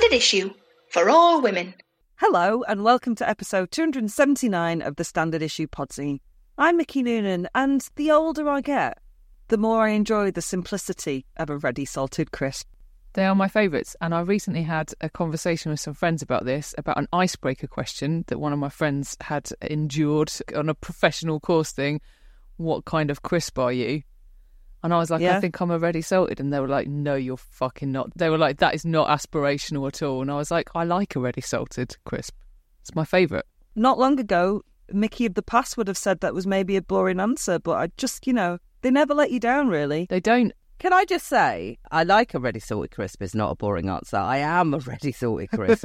Standard issue for all women. Hello, and welcome to episode 279 of the Standard Issue Podzine. I'm Mickey Noonan, and the older I get, the more I enjoy the simplicity of a ready salted crisp. They are my favourites, and I recently had a conversation with some friends about this, about an icebreaker question that one of my friends had endured on a professional course thing. What kind of crisp are you? And I was like, Yeah. I think I'm already salted. And they were like, No, you're fucking not. They were like, That is not aspirational at all. And I was like, I like a ready salted crisp. It's my favourite. Not long ago, Mickey of the past would have said that was maybe a boring answer, but I just, you know, they never let you down, really. They don't. Can I just say, I like a ready salted crisp is not a boring answer. I am a ready salted crisp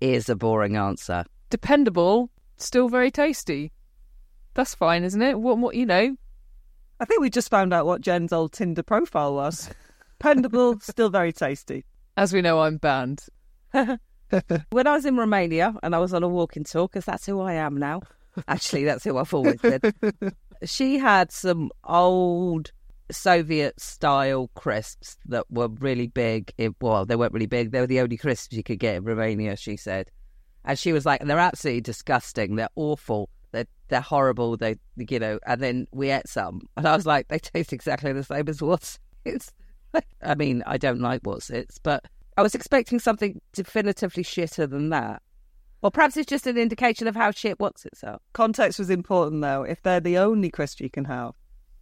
is a boring answer. Dependable, still very tasty. That's fine, isn't it? What, what you know? I think we just found out what Jen's old Tinder profile was. Pendable, still very tasty. As we know, I'm banned. When I was in Romania and I was on a walking tour, because that's who I am now. Actually, that's who I've always been. she had some old Soviet style crisps that were really big. It, well, they weren't really big. They were the only crisps you could get in Romania, she said. And she was like, they're absolutely disgusting. They're awful. They're, they're horrible. They, you know, and then we ate some. And I was like, they taste exactly the same as what's it's. I mean, I don't like what's it's, but I was expecting something definitively shitter than that. Or perhaps it's just an indication of how shit what's it's are. Context was important, though. If they're the only crisp you can have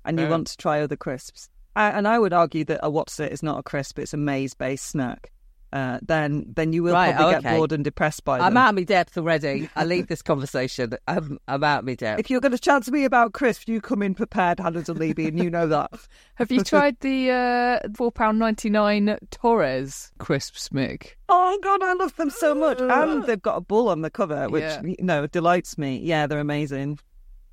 and you Yeah. want to try other crisps, I, and I would argue that a what's it is not a crisp, it's a maize based snack, uh, then then you will Right, probably oh, get bored and depressed by them. I'm out of my depth already. I leave this conversation. I'm, I'm out of my depth. If you're going to chat to me about crisps, you come in prepared, Hannah Dunleavy, and you know that. Have you tried the uh, four pound ninety nine Torres crisps, Mick? Oh God, I love them so much, and they've got a bull on the cover, which Yeah. you know delights me. Yeah, they're amazing.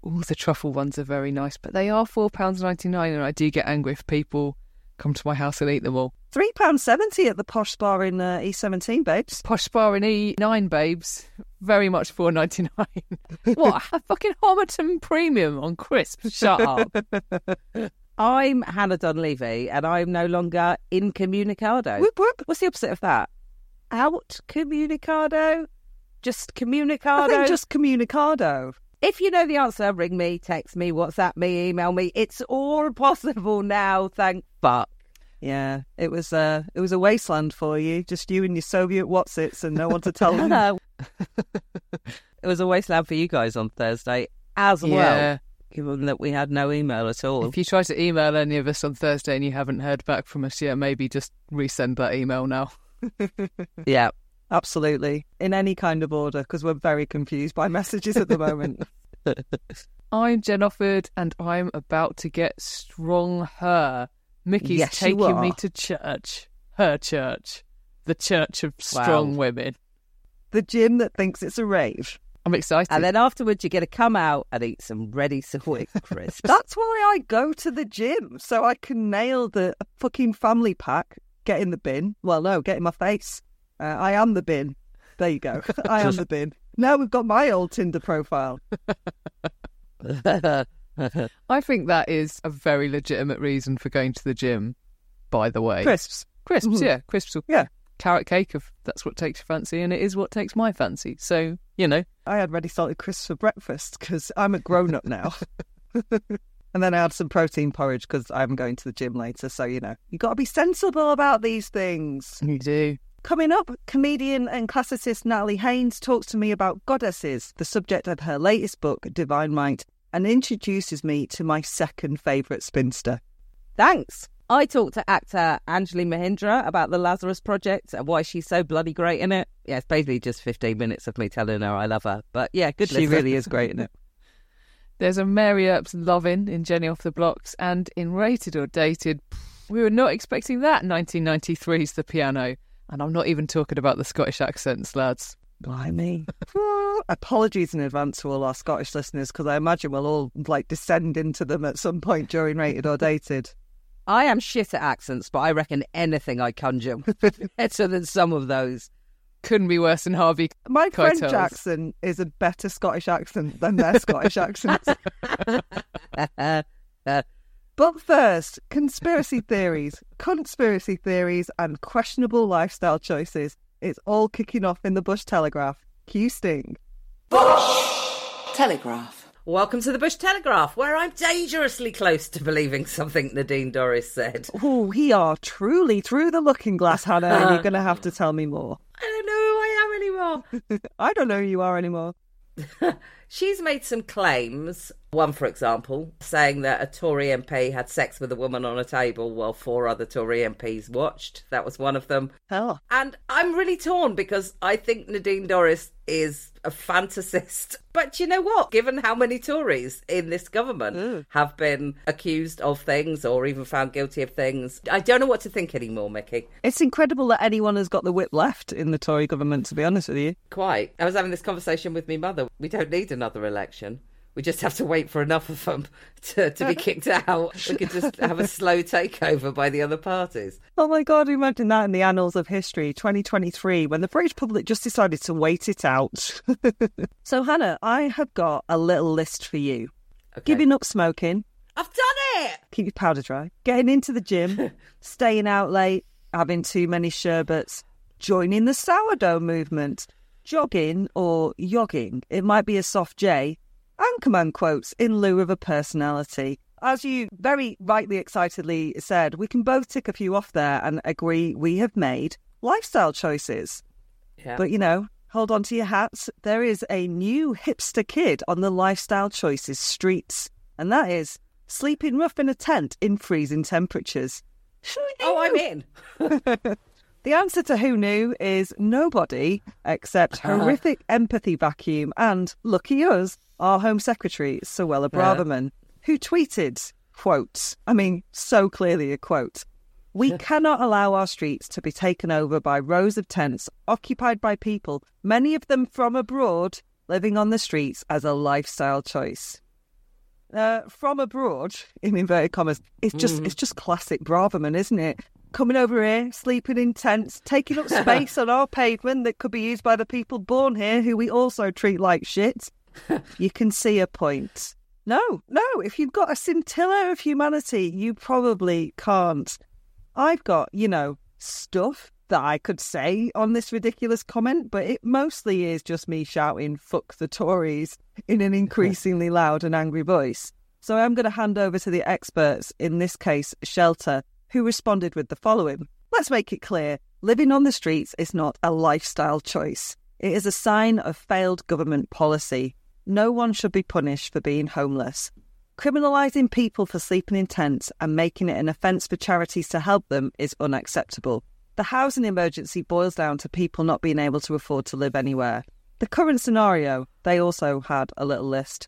Oh, the truffle ones are very nice, but they are four pounds ninety nine, and I do get angry if people come to my house and eat them all. Three pound seventy at the posh bar in uh, E17, babes. Posh bar in E nine, babes, very much four ninety nine. what a fucking Homerton premium on crisps? Shut up. I'm Hannah Dunleavy and I'm no longer incommunicado. Whoop whoop. What's the opposite of that? Out communicado? Just I communicado? think just communicado. If you know the answer, ring me, text me, WhatsApp me, email me. It's all possible now, thank fuck. Yeah, it was uh, it was a wasteland for you, just you and your Soviet whatsits, and no one to tell them. it was a wasteland for you guys on Thursday as well, given that we had no email at all. If you try to email any of us on Thursday and you haven't heard back from us yet, maybe just resend that email now. yeah. Absolutely, in any kind of order, because we're very confused by messages at the moment. I'm Jen Offord, and I'm about to get strong. Her Mickey's Yes, taking me to church. Her church, the Church of Strong Wow. Women. the gym that thinks it's a rave. I'm excited. And then afterwards, you're going to come out and eat some ready salted crisps. That's why I go to the gym, so I can nail the fucking family pack, get in the bin. Well, no, get in my face. Uh, I am the bin. There you go. I am the bin. Now we've got my old Tinder profile. I think that is a very legitimate reason for going to the gym. By the way, Crisps. crisps, Mhm. yeah, crisps. will- Yeah. carrot cake if that's what takes your fancy, and it is what takes my fancy. So you know, I had ready salted crisps for breakfast because I'm a grown up now. and then I had some protein porridge because I'm going to the gym later. So, you know, you've got to be sensible about these things. you do. Coming up, comedian and classicist Natalie Haynes talks to me about goddesses, the subject of her latest book, Divine Might, and introduces me to my second favourite spinster. Thanks. I talked to actor Anjli Mohindra about the Lazarus Project and why she's so bloody great in it. Yeah, it's basically just 15 minutes of me telling her I love her. But yeah, good She listen. really is great in it. There's a Mary Earps loving in Jenny Off the Blocks, and in Rated or Dated, we were not expecting that 1993's The Piano. And I'm not even talking about the Scottish accents, lads. Blimey. Apologies in advance to all our Scottish listeners because I imagine we'll all like descend into them at some point during Rated or Dated. I am shit at accents, but I reckon anything I conjure better than some of those. Couldn't be worse than Harvey. My French Keitel's. accent is a better Scottish accent than their Scottish accents. But first, conspiracy theories, conspiracy theories, and questionable lifestyle choices It's all kicking off in the Bush Telegraph. Q Sting. Bush Telegraph. Welcome to the Bush Telegraph, where I'm dangerously close to believing something Nadine Dorries said. Oh, we are truly through the looking glass, Hannah, and you're going to have to tell me more. I don't know who I am anymore. I don't know who you are anymore. She's made some claims. One, for example, saying that a Tory MP had sex with a woman on a table while four other Tory MPs watched. That was one of them. Hell. And I'm really torn because I think Nadine Dorries is a fantasist. But you know what? Given how many Tories in this government have been accused of things or even found guilty of things, I don't know what to think anymore, Mickey. It's incredible that anyone has got the whip left in the Tory government, to be honest with you. Quite. I was having this conversation with my mother. We don't need another election. We just have to wait for enough of them to, to be kicked out. We could just have a slow takeover by the other parties. Oh my God, imagine that in the annals of history, 2023, when the British public just decided to wait it out. so, Hannah, I have got a little list for you. Okay. Giving up smoking, I've done it! keep your powder dry, getting into the gym, staying out late, having too many sherbets, joining the sourdough movement, jogging or yogging. It might be a soft J, and command quotes in lieu of a personality. As you very rightly excitedly said, we can both tick a few off there and agree we have made lifestyle choices. Yeah. But you know, hold on to your hats. There is a new hipster kid on the lifestyle choices streets, and that is sleeping rough in a tent in freezing temperatures. Oh, I'm in. The answer to who knew is nobody except horrific empathy vacuum and, lucky us, our Home Secretary, Suella Braverman, who tweeted, quote, I mean, so clearly a quote, we cannot allow our streets to be taken over by rows of tents occupied by people, many of them from abroad, living on the streets as a lifestyle choice. Uh, from abroad, in inverted commas, it's just it's just classic Braverman, isn't it? Coming over here, sleeping in tents, taking up space on our pavement that could be used by the people born here, who we also treat like shit. you can see a point. No, no. If you've got a scintilla of humanity, you probably can't. I've got, you know, stuff that I could say on this ridiculous comment, but it mostly is just me shouting, fuck the Tories, in an increasingly loud and angry voice. So I'm going to hand over to the experts, in this case, Shelter, who responded with the following Let's make it clear living on the streets is not a lifestyle choice, it is a sign of failed government policy. No one should be punished for being homeless. Criminalising people for sleeping in tents and making it an offence for charities to help them is unacceptable. The housing emergency boils down to people not being able to afford to live anywhere. The current scenario, they also had a little list.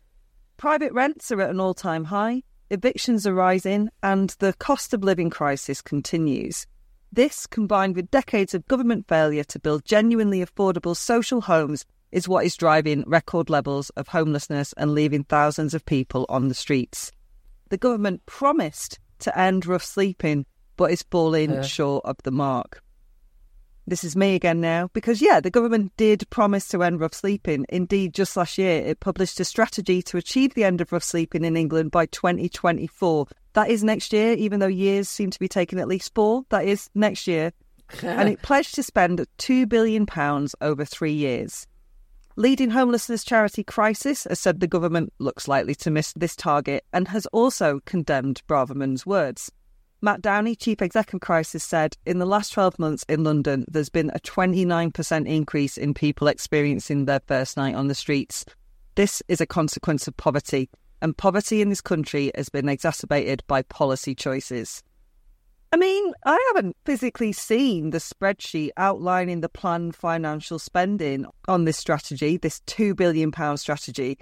Private rents are at an all time high, evictions are rising, and the cost of living crisis continues. This, combined with decades of government failure to build genuinely affordable social homes, is what is driving record levels of homelessness and leaving thousands of people on the streets. The government promised to end rough sleeping, but is falling short of the mark. This is me again now, because yeah, the government did promise to end rough sleeping. Indeed, just last year, it published a strategy to achieve the end of rough sleeping in England by 2024. That is next year, even though years seem to be taking at least four. That is next year. and it pledged to spend £2 billion over three years. Leading homelessness charity Crisis has said the government looks likely to miss this target and has also condemned Braverman's words. Matt Downie, chief exec of Crisis, said in the last 12 months in London, there's been a 29% increase in people experiencing their first night on the streets. This is a consequence of poverty, and poverty in this country has been exacerbated by policy choices. I mean, I haven't physically seen the spreadsheet outlining the planned financial spending on this strategy, this £2 billion strategy,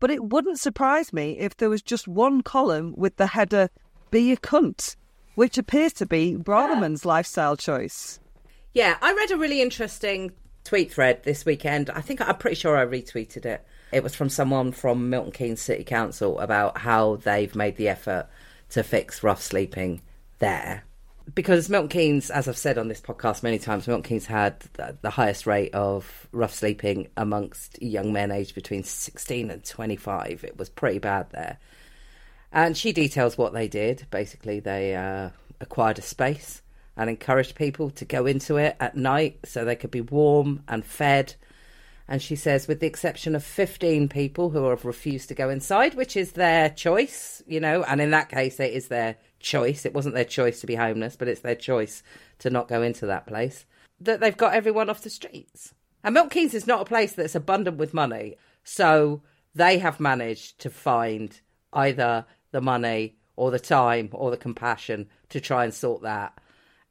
but it wouldn't surprise me if there was just one column with the header, Be a Cunt, which appears to be Braverman's lifestyle choice. Yeah, I read a really interesting tweet thread this weekend. I think I'm pretty sure I retweeted it. It was from someone from Milton Keynes City Council about how they've made the effort to fix rough sleeping there. Because Milton Keynes, as I've said on this podcast many times, Milton Keynes had the highest rate of rough sleeping amongst young men aged between 16 and 25. It was pretty bad there. And she details what they did. Basically, they uh, acquired a space and encouraged people to go into it at night so they could be warm and fed. And she says, with the exception of 15 people who have refused to go inside, which is their choice, you know, and in that case, it is their choice. It wasn't their choice to be homeless, but it's their choice to not go into that place, that they've got everyone off the streets. And Milton Keynes is not a place that's abundant with money. So they have managed to find either the money or the time or the compassion to try and sort that.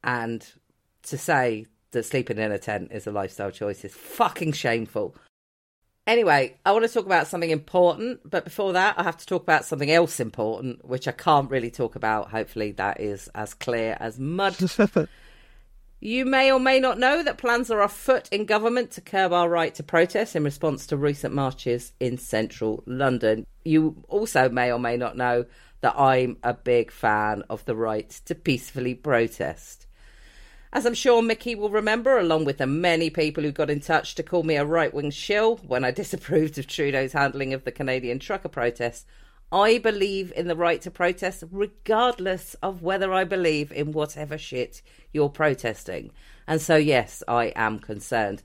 And to say that sleeping in a tent is a lifestyle choice is fucking shameful. Anyway, I want to talk about something important, but before that, I have to talk about something else important, which I can't really talk about. Hopefully, that is as clear as mud. you may or may not know that plans are afoot in government to curb our right to protest in response to recent marches in central London. You also may or may not know that I'm a big fan of the right to peacefully protest. As I'm sure Mickey will remember, along with the many people who got in touch to call me a right wing shill when I disapproved of Trudeau's handling of the Canadian trucker protests, I believe in the right to protest regardless of whether I believe in whatever shit you're protesting. And so, yes, I am concerned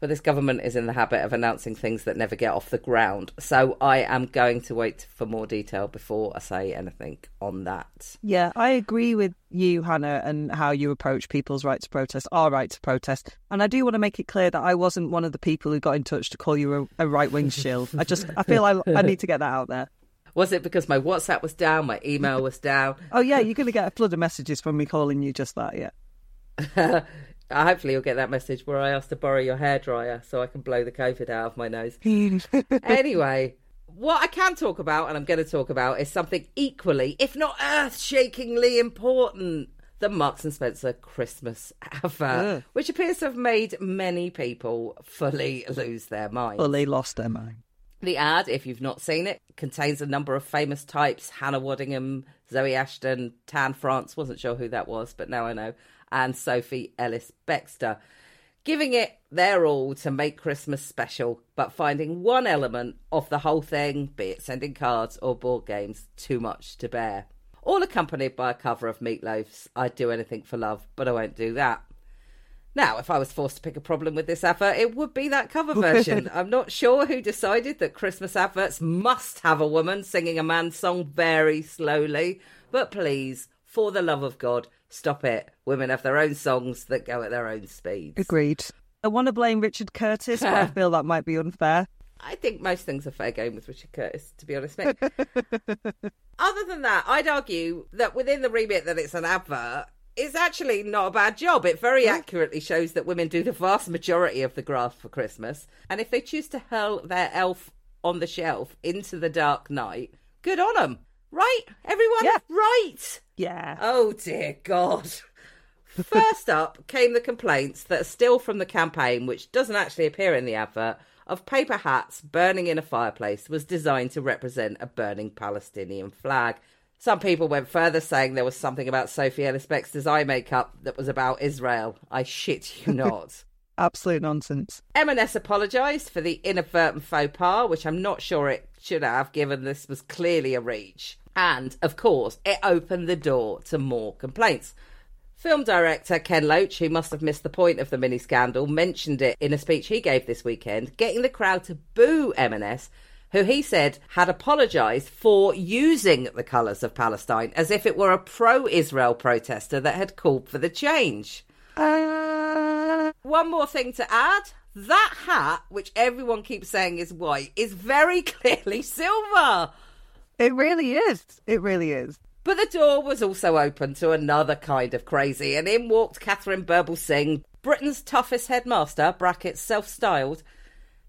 but this government is in the habit of announcing things that never get off the ground. So I am going to wait for more detail before I say anything on that. Yeah, I agree with you, Hannah, and how you approach people's right to protest, our right to protest. And I do want to make it clear that I wasn't one of the people who got in touch to call you a, a right wing shill. I just, I feel I, I need to get that out there. Was it because my WhatsApp was down, my email was down? oh yeah, you're going to get a flood of messages from me calling you just that. Yeah. Hopefully, you'll get that message where I ask to borrow your hairdryer so I can blow the COVID out of my nose. anyway, what I can talk about, and I'm going to talk about, is something equally, if not earth-shakingly important. The Marks and Spencer Christmas advert, which appears to have made many people fully lose their minds. Fully lost their mind. The ad, if you've not seen it, contains a number of famous types Hannah Waddingham, Zawe Ashton, Tan France, wasn't sure who that was, but now I know, and Sophie Ellis Bextor, giving it their all to make Christmas special, but finding one element of the whole thing, be it sending cards or board games, too much to bear. All accompanied by a cover of Meatloaf's I'd Do Anything for Love, but I won't do that. Now, if I was forced to pick a problem with this advert, it would be that cover version. I'm not sure who decided that Christmas adverts must have a woman singing a man's song very slowly, but please, for the love of God, stop it. Women have their own songs that go at their own speeds. Agreed. I want to blame Richard Curtis, but I feel that might be unfair. I think most things are fair game with Richard Curtis, to be honest, Mick. Other than that, I'd argue that within the remit that it's an advert, it's actually not a bad job. It very accurately shows that women do the vast majority of the graft for Christmas. And if they choose to hurl their elf on the shelf into the dark night, good on them. Right? Everyone? Yeah. Right. Yeah. Oh dear God. First up came the complaints that are still from the campaign, which doesn't actually appear in the advert, of paper hats burning in a fireplace was designed to represent a burning Palestinian flag. Some people went further, saying there was something about Sophie Ellis Bextor's eye makeup that was about Israel. I shit you not. Absolute nonsense. M&S apologised for the inadvertent faux pas, which I'm not sure it should have, given this was clearly a reach. And, of course, it opened the door to more complaints. Film director Ken Loach, who must have missed the point of the mini scandal, mentioned it in a speech he gave this weekend, getting the crowd to boo M&S, who he said had apologised for using the colours of Palestine as if it were a pro-Israel protester that had called for the change. Uh, One more thing to add. That hat, which everyone keeps saying is white, is very clearly silver. it really is. It really is. But the door was also open to another kind of crazy, and in walked Katharine Birbalsingh, Britain's toughest headmaster, brackets self-styled,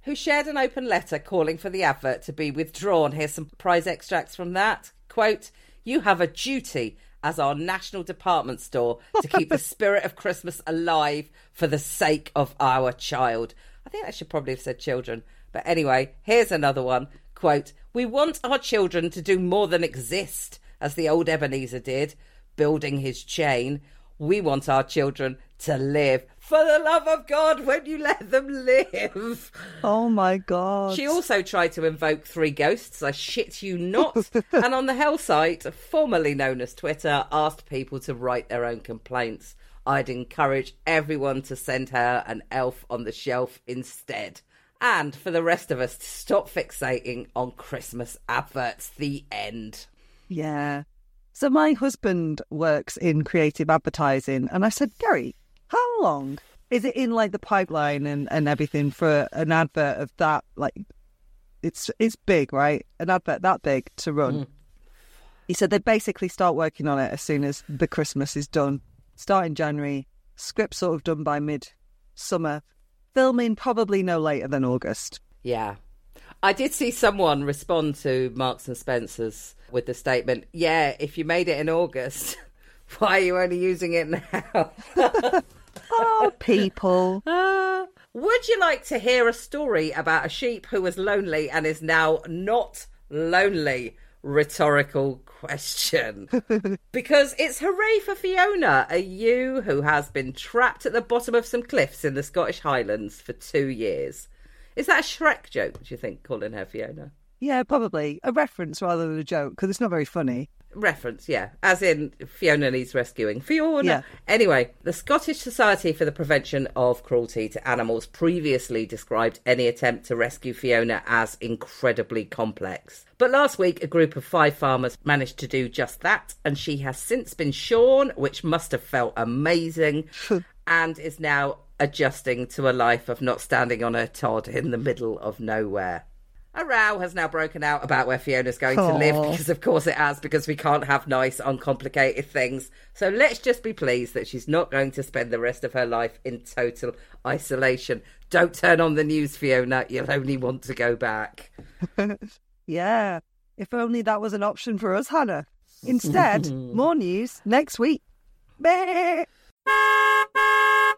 who shared an open letter calling for the advert to be withdrawn. Here's some prize extracts from that. Quote, you have a duty as our national department store to keep the spirit of Christmas alive for the sake of our child. I think I should probably have said children. But anyway, here's another one. Quote, we want our children to do more than exist, as the old Ebenezer did, building his chain. We want our children to live. For the love of God, when you let them live. Oh my god. She also tried to invoke three ghosts, I shit you not. and on the Hell site, formerly known as Twitter, asked people to write their own complaints. I'd encourage everyone to send her an elf on the shelf instead. And for the rest of us to stop fixating on Christmas adverts. The end. Yeah. So my husband works in creative advertising, and I said, Gary, how long is it in like the pipeline and, and everything for an advert of that? Like, it's it's big, right? An advert that big to run. Mm. He said they basically start working on it as soon as the Christmas is done. Start in January, script sort of done by mid summer, filming probably no later than August. Yeah. I did see someone respond to Marks and Spencer's with the statement, "Yeah, if you made it in August, why are you only using it now?" Oh, people. Uh, would you like to hear a story about a sheep who was lonely and is now not lonely? Rhetorical question. because it's hooray for Fiona, a ewe who has been trapped at the bottom of some cliffs in the Scottish Highlands for two years. Is that a Shrek joke, do you think, calling her Fiona? Yeah, probably. A reference rather than a joke, because it's not very funny. Reference, yeah. As in Fiona needs rescuing. Fiona. Yeah. Anyway, the Scottish Society for the Prevention of Cruelty to Animals previously described any attempt to rescue Fiona as incredibly complex. But last week, a group of five farmers managed to do just that, and she has since been shorn, which must have felt amazing, and is now adjusting to a life of not standing on her Todd in the middle of nowhere. A row has now broken out about where Fiona's going to live because, of course, it has, because we can't have nice, uncomplicated things. So let's just be pleased that she's not going to spend the rest of her life in total isolation. Don't turn on the news, Fiona. You'll only want to go back. Yeah. If only that was an option for us, Hannah. Instead, more news next week.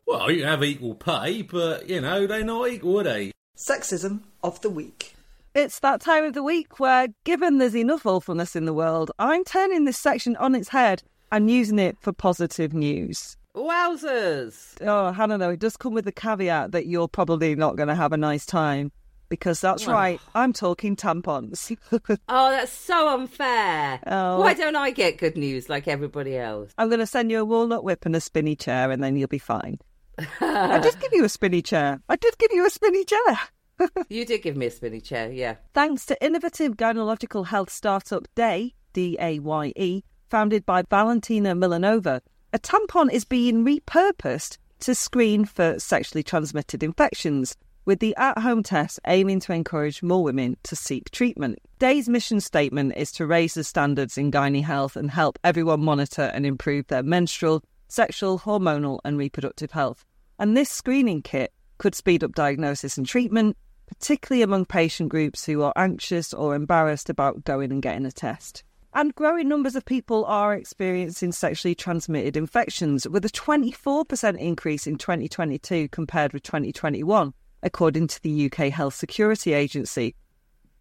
Well, you have equal pay, but, you know, they're not equal, are they? Sexism of the week. It's that time of the week where, given there's enough awfulness in the world, I'm turning this section on its head and using it for positive news. Wowzers! Oh, Hannah, though, it does come with the caveat that you're probably not going to have a nice time. Because that's right, I'm talking tampons. Oh, that's so unfair. Oh. Why don't I get good news like everybody else? I'm going to send you a walnut whip and a spinny chair, and then you'll be fine. I did give you a spinny chair. I did give you a spinny chair. You did give me a spinny chair, yeah. Thanks to innovative gynecological health startup Daye, D A Y E, founded by Valentina Milanova, a tampon is being repurposed to screen for sexually transmitted infections, with the at home test aiming to encourage more women to seek treatment. Daye's mission statement is to raise the standards in gynae health and help everyone monitor and improve their menstrual, sexual, hormonal, and reproductive health. And this screening kit could speed up diagnosis and treatment, particularly among patient groups who are anxious or embarrassed about going and getting a test. And growing numbers of people are experiencing sexually transmitted infections, with a 24% increase in 2022 compared with 2021, according to the UK Health Security Agency.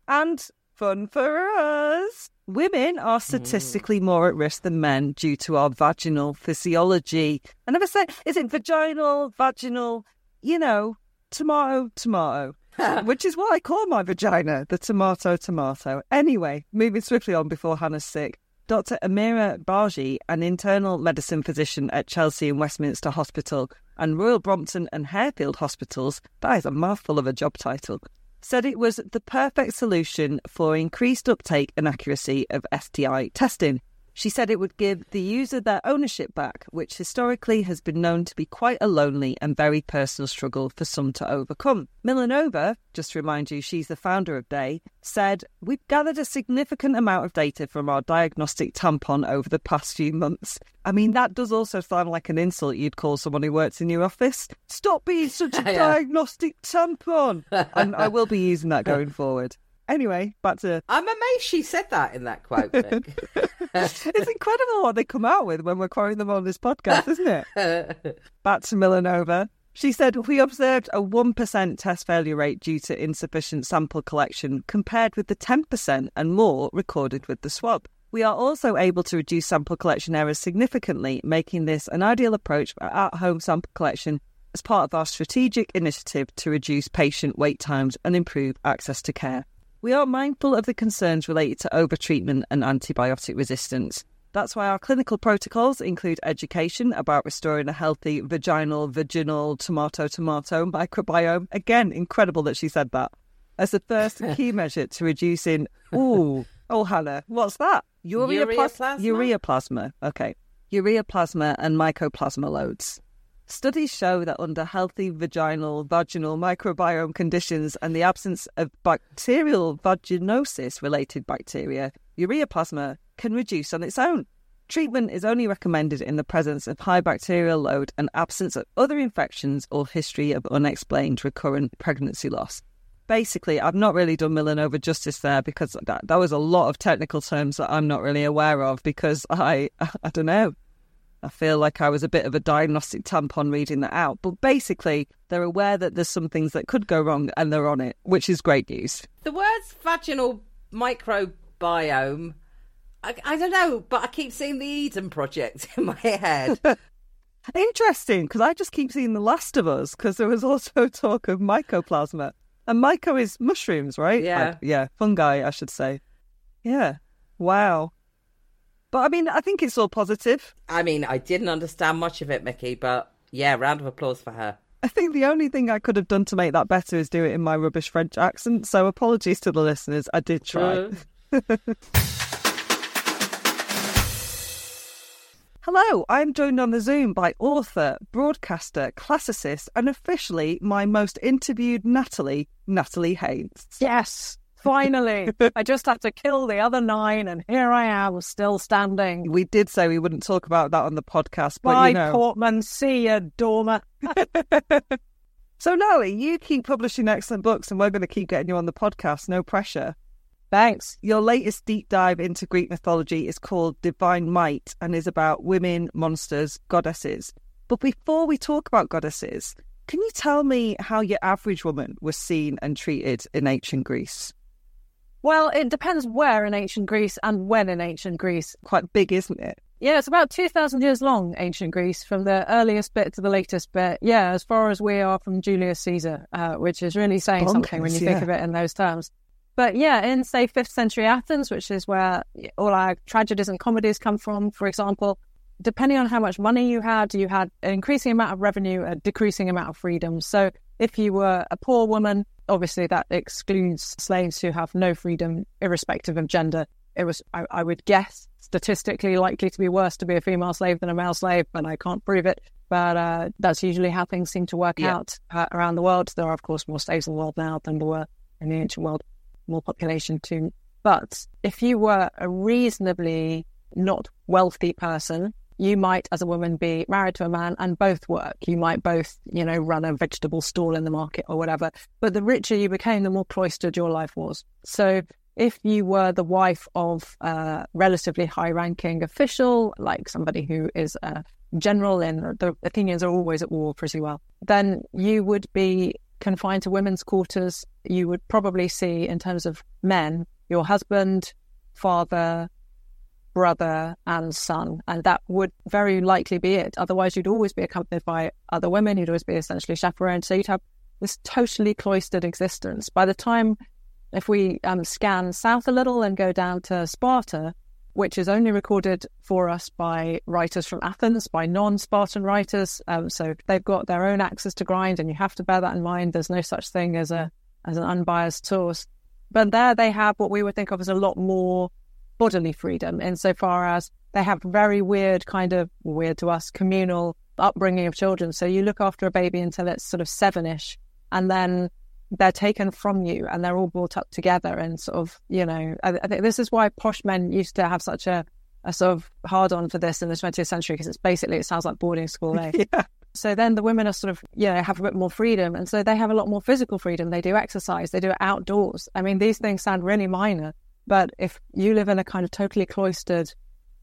And fun for us, women are mm-hmm. statistically more at risk than men due to our vaginal physiology. I never say, is it vaginal, vaginal, you know, tomato, tomato. Which is what I call my vagina, the tomato tomato. Anyway, moving swiftly on before Hannah's sick. Dr. Amira Baji, an internal medicine physician at Chelsea and Westminster Hospital and Royal Brompton and Harefield Hospitals, that is a mouthful of a job title, said it was the perfect solution for increased uptake and accuracy of STI testing. She said it would give the user their ownership back, which historically has been known to be quite a lonely and very personal struggle for some to overcome. Milanova, just to remind you, she's the founder of Daye, said, We've gathered a significant amount of data from our diagnostic tampon over the past few months. I mean, that does also sound like an insult you'd call someone who works in your office. Stop being such a Yeah. diagnostic tampon. and I will be using that going forward. Anyway, back to I'm amazed she said that in that quote, it's incredible what they come out with when we're quoting them on this podcast, isn't it? Back to Milanova. She said, We observed a 1% test failure rate due to insufficient sample collection compared with the 10% and more recorded with the swab. We are also able to reduce sample collection errors significantly, making this an ideal approach for at home sample collection as part of our strategic initiative to reduce patient wait times and improve access to care. We are mindful of the concerns related to overtreatment and antibiotic resistance. That's why our clinical protocols include education about restoring a healthy vaginal, vaginal, tomato, tomato microbiome. Again, incredible that she said that. As the first key measure to reducing, ooh, oh, Hannah, what's that? Ureaplasma? Ureaplasma. Okay. Ureaplasma and mycoplasma loads. Studies show that under healthy vaginal, vaginal microbiome conditions and the absence of bacterial vaginosis related bacteria, ureaplasma can reduce on its own. Treatment is only recommended in the presence of high bacterial load and absence of other infections or history of unexplained recurrent pregnancy loss. Basically, I've not really done Milanova justice there because that, that was a lot of technical terms that I'm not really aware of because I, I don't know, I feel like I was a bit of a diagnostic tampon reading that out. But basically, they're aware that there's some things that could go wrong and they're on it, which is great news. The words vaginal microbiome, I, I don't know, but I keep seeing the Eden Project in my head. Interesting, because I just keep seeing The Last of Us, because there was also talk of mycoplasma. And myco is mushrooms, right? Yeah. Yeah, fungi, I should say. Yeah. Wow. But I mean, I think it's all positive. I mean, I didn't understand much of it, Mickey, but yeah, round of applause for her. I think the only thing I could have done to make that better is do it in my rubbish French accent. So apologies to the listeners. I did try. Hello, I'm joined on the Zoom by author, broadcaster, classicist, and officially my most interviewed Natalie, Natalie Haynes. Yes, finally. I just had to kill the other nine, and here I am, still standing. We did say we wouldn't talk about that on the podcast, but Bye, you know. Portman. See ya, Dormer. so, Natalie, you keep publishing excellent books, and we're going to keep getting you on the podcast. No pressure. Thanks. Your latest deep dive into Greek mythology is called Divine Might and is about women, monsters, goddesses. But before we talk about goddesses, can you tell me how your average woman was seen and treated in ancient Greece? Well, it depends where in ancient Greece and when in ancient Greece. Quite big, isn't it? Yeah, it's about 2,000 years long, ancient Greece, from the earliest bit to the latest bit. Yeah, as far as we are from Julius Caesar, uh, which is really saying something when you bonkers, think of it in those terms. But yeah, in, say, 5th century Athens, which is where all our tragedies and comedies come from, for example, depending on how much money you had, you had an increasing amount of revenue, a decreasing amount of freedom. So if you were a poor woman, obviously that excludes slaves who have no freedom, irrespective of gender. It was, I, I would guess, statistically likely to be worse to be a female slave than a male slave, but I can't prove it. But uh, that's usually how things seem to work Yeah. out uh, around the world. There are, of course, more slaves in the world now than there were in the ancient world, more population too. But if you were a reasonably not wealthy person, you might, as a woman, be married to a man and both work. You might both, you know, run a vegetable stall in the market or whatever. But the richer you became, the more cloistered your life was. So if you were the wife of a relatively high ranking official, like somebody who is a general, and the Athenians are always at war pretty well, then you would be confined to women's quarters. You would probably see, in terms of men, your husband, father, brother, and son. And that would very likely be it. Otherwise, you'd always be accompanied by other women. You'd always be essentially chaperoned. So you'd have this totally cloistered existence. By the time, if we um, scan south a little and go down to Sparta, which is only recorded for us by writers from Athens, by non Spartan writers. Um, so they've got their own axes to grind, and you have to bear that in mind. There's no such thing as a as an unbiased source. But there they have what we would think of as a lot more bodily freedom, insofar as they have very weird, kind of weird to us, communal upbringing of children. So you look after a baby until it's sort of seven ish, and then they're taken from you and they're all brought up together and sort of, you know, I, I think this is why posh men used to have such a, a sort of hard on for this in the 20th century because it's basically, it sounds like boarding school, eh? Yeah. So then the women are sort of, you know, have a bit more freedom. And so they have a lot more physical freedom. They do exercise, they do it outdoors. I mean, these things sound really minor, but if you live in a kind of totally cloistered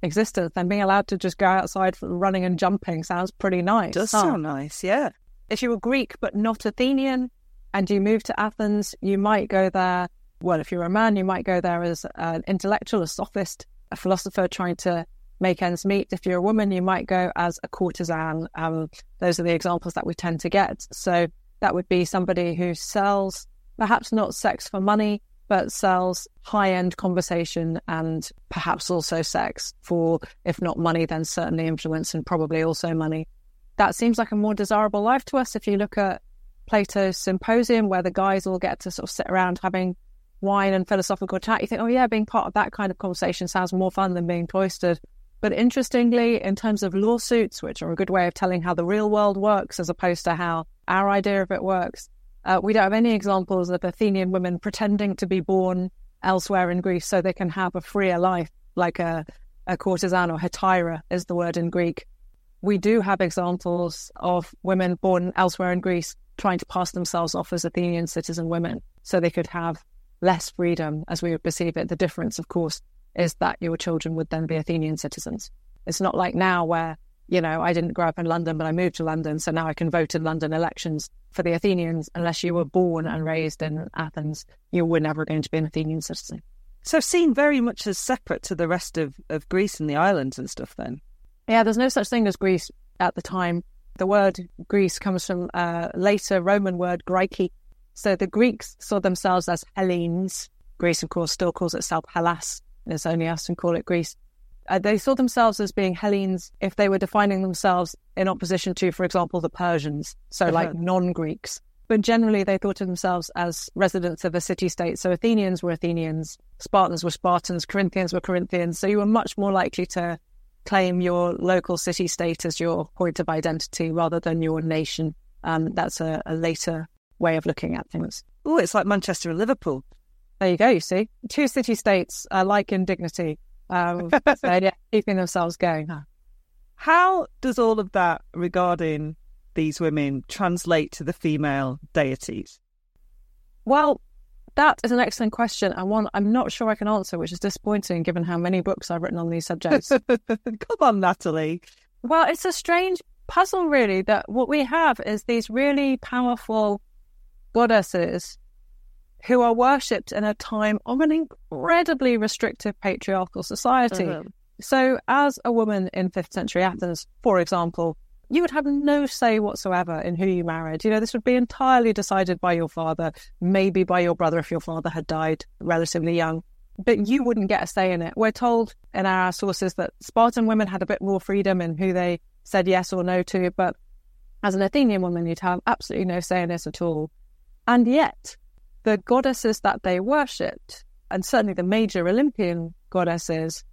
existence, then being allowed to just go outside for running and jumping sounds pretty nice. Does huh? sound nice, yeah. if you were Greek but not Athenian and you moved to Athens, you might go there. Well, if you're a man, you might go there as an intellectual, a sophist, a philosopher trying to make ends meet. If you're a woman, you might go as a courtesan. Um, those are the examples that we tend to get. So that would be somebody who sells perhaps not sex for money, but sells high end conversation and perhaps also sex for, if not money, then certainly influence and probably also money. That seems like a more desirable life to us if you look at Plato's Symposium, where the guys all get to sort of sit around having wine and philosophical chat. You think, oh, yeah, being part of that kind of conversation sounds more fun than being cloistered. But interestingly, in terms of lawsuits, which are a good way of telling how the real world works as opposed to how our idea of it works, uh, we don't have any examples of Athenian women pretending to be born elsewhere in Greece so they can have a freer life, like a, a courtesan or hetaira is the word in Greek. We do have examples of women born elsewhere in Greece trying to pass themselves off as Athenian citizen women so they could have less freedom as we would perceive it. The difference, of course, is that your children would then be Athenian citizens. It's not like now where, you know, I didn't grow up in London, but I moved to London, so now I can vote in London elections. For the Athenians, unless you were born and raised in Athens, you were never going to be an Athenian citizen. So seen very much as separate to the rest of, of Greece and the islands and stuff then. Yeah, there's no such thing as Greece at the time. The word Greece comes from a later Roman word Graiki. So the Greeks saw themselves as Hellenes. Greece, of course, still calls itself Hellas. It's only us who call it Greece. Uh, they saw themselves as being Hellenes if they were defining themselves in opposition to, for example, the Persians, so Uh-huh. like non Greeks. But generally, they thought of themselves as residents of a city state. So Athenians were Athenians, Spartans were Spartans, Corinthians were Corinthians. So you were much more likely to claim your local city state as your point of identity rather than your nation. Um, that's a, a later way of looking at things. Oh, it's like Manchester and Liverpool. There you go. You see, two city states alike in dignity, um, so yeah, keeping themselves going. Huh? How does all of that regarding these women translate to the female deities? Well, that is an excellent question and one I'm not sure I can answer, which is disappointing given how many books I've written on these subjects. Come on, Natalie. well, it's a strange puzzle, really, that what we have is these really powerful goddesses who are worshipped in a time of an incredibly restrictive patriarchal society. Uh-huh. So, as a woman in 5th century Athens, for example, you would have no say whatsoever in who you married. You know, this would be entirely decided by your father, maybe by your brother if your father had died relatively young, but you wouldn't get a say in it. We're told in our sources that Spartan women had a bit more freedom in who they said yes or no to, but as an Athenian woman, you'd have absolutely no say in this at all. And yet, the goddesses that they worshipped, and certainly the major Olympian goddesses,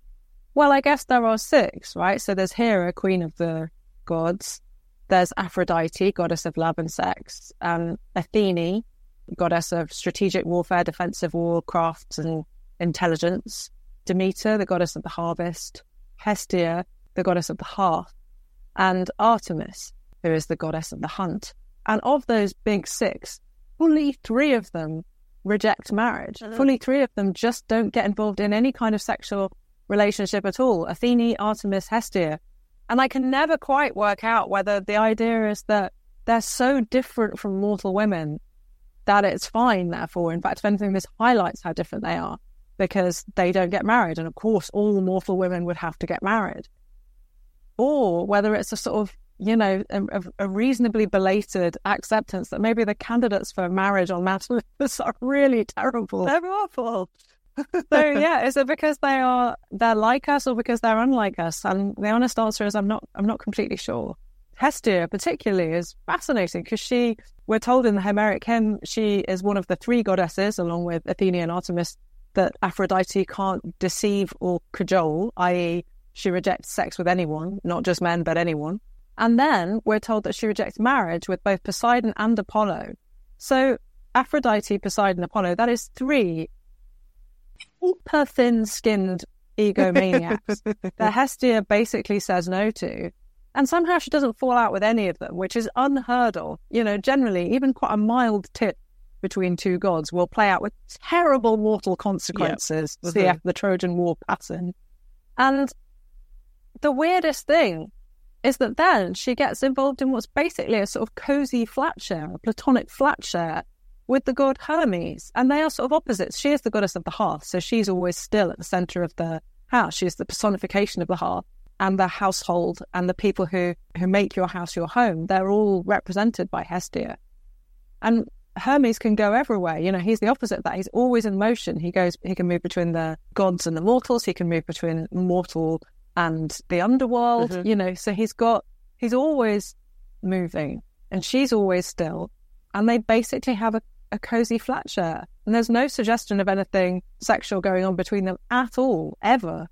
well, I guess there are six, right? So there's Hera, queen of the gods. There's Aphrodite, goddess of love and sex. Um, Athene, goddess of strategic warfare, defensive war, crafts, and intelligence. Demeter, the goddess of the harvest. Hestia, the goddess of the hearth. And Artemis, who is the goddess of the hunt. And of those big six, fully three of them reject marriage. Mm-hmm. Fully three of them just don't get involved in any kind of sexual relationship at all. Athene, Artemis, Hestia. And I can never quite work out whether the idea is that they're so different from mortal women that it's fine, therefore. In fact, if anything, this highlights how different they are because they don't get married. And of course, all mortal women would have to get married. Or whether it's a sort of, you know, a, a reasonably belated acceptance that maybe the candidates for marriage on Mount Olympus are really terrible. They're awful. so yeah, is it because they are they're like us or because they're unlike us? And the honest answer is I'm not I'm not completely sure. Hestia particularly is fascinating because she we're told in the Homeric hymn she is one of the three goddesses along with Athena and Artemis that Aphrodite can't deceive or cajole, i.e. she rejects sex with anyone, not just men but anyone. And then we're told that she rejects marriage with both Poseidon and Apollo. So Aphrodite, Poseidon, Apollo, that is three super thin skinned egomaniacs that Hestia basically says no to. And somehow she doesn't fall out with any of them, which is unheard of. You know, generally, even quite a mild tip between two gods will play out with terrible mortal consequences. Yep. CF uh-huh. the Trojan War pattern. And the weirdest thing is that then she gets involved in what's basically a sort of cozy flat share, a platonic flat share with the god Hermes. And they are sort of opposites. She is the goddess of the hearth, so she's always still at the center of the house. She is the personification of the hearth and the household and the people who, who make your house your home. They're all represented by Hestia. And Hermes can go everywhere. You know, he's the opposite of that. He's always in motion. He goes, he can move between the gods and the mortals. He can move between mortal and the underworld. Mhm. You know, so he's got, he's always moving and she's always still. And they basically have a, a cozy flat share. And there's no suggestion of anything sexual going on between them at all, ever.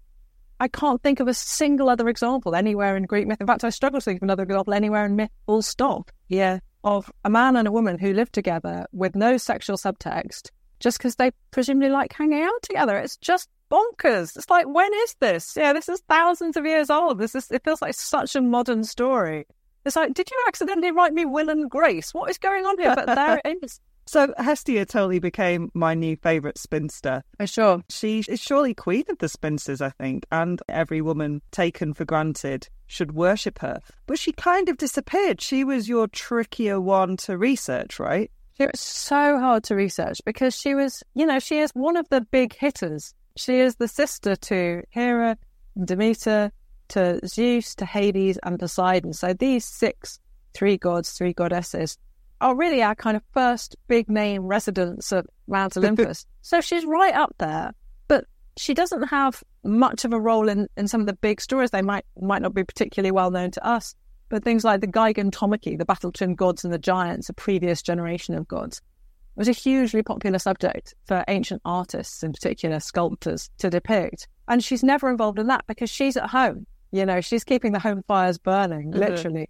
I can't think of a single other example anywhere in Greek myth. In fact, I struggle to think of another example anywhere in myth, full stop, Yeah. of a man and a woman who live together with no sexual subtext just because they presumably like hanging out together. It's just bonkers. It's like, when is this? Yeah, this is thousands of years old. This is, it feels like such a modern story. It's like, did you accidentally write me Will and Grace? What is going on here? But there it is. So Hestia totally became my new favourite spinster. For sure. She is surely queen of the spinsters, I think, and every woman taken for granted should worship her. But she kind of disappeared. She was your trickier one to research, right? She was so hard to research because she was, you know, she is one of the big hitters. She is the sister to Hera, Demeter, to Zeus, to Hades, and Poseidon. So these six, three gods, three goddesses, are really our kind of first big name residents of Mount Olympus. so she's right up there, but she doesn't have much of a role in, in some of the big stories. They might might not be particularly well known to us, but things like the Gigantomachy, the battle between gods and the giants, a previous generation of gods, was a hugely popular subject for ancient artists, in particular sculptors, to depict. And she's never involved in that because she's at home. You know, she's keeping the home fires burning, Mhm. literally.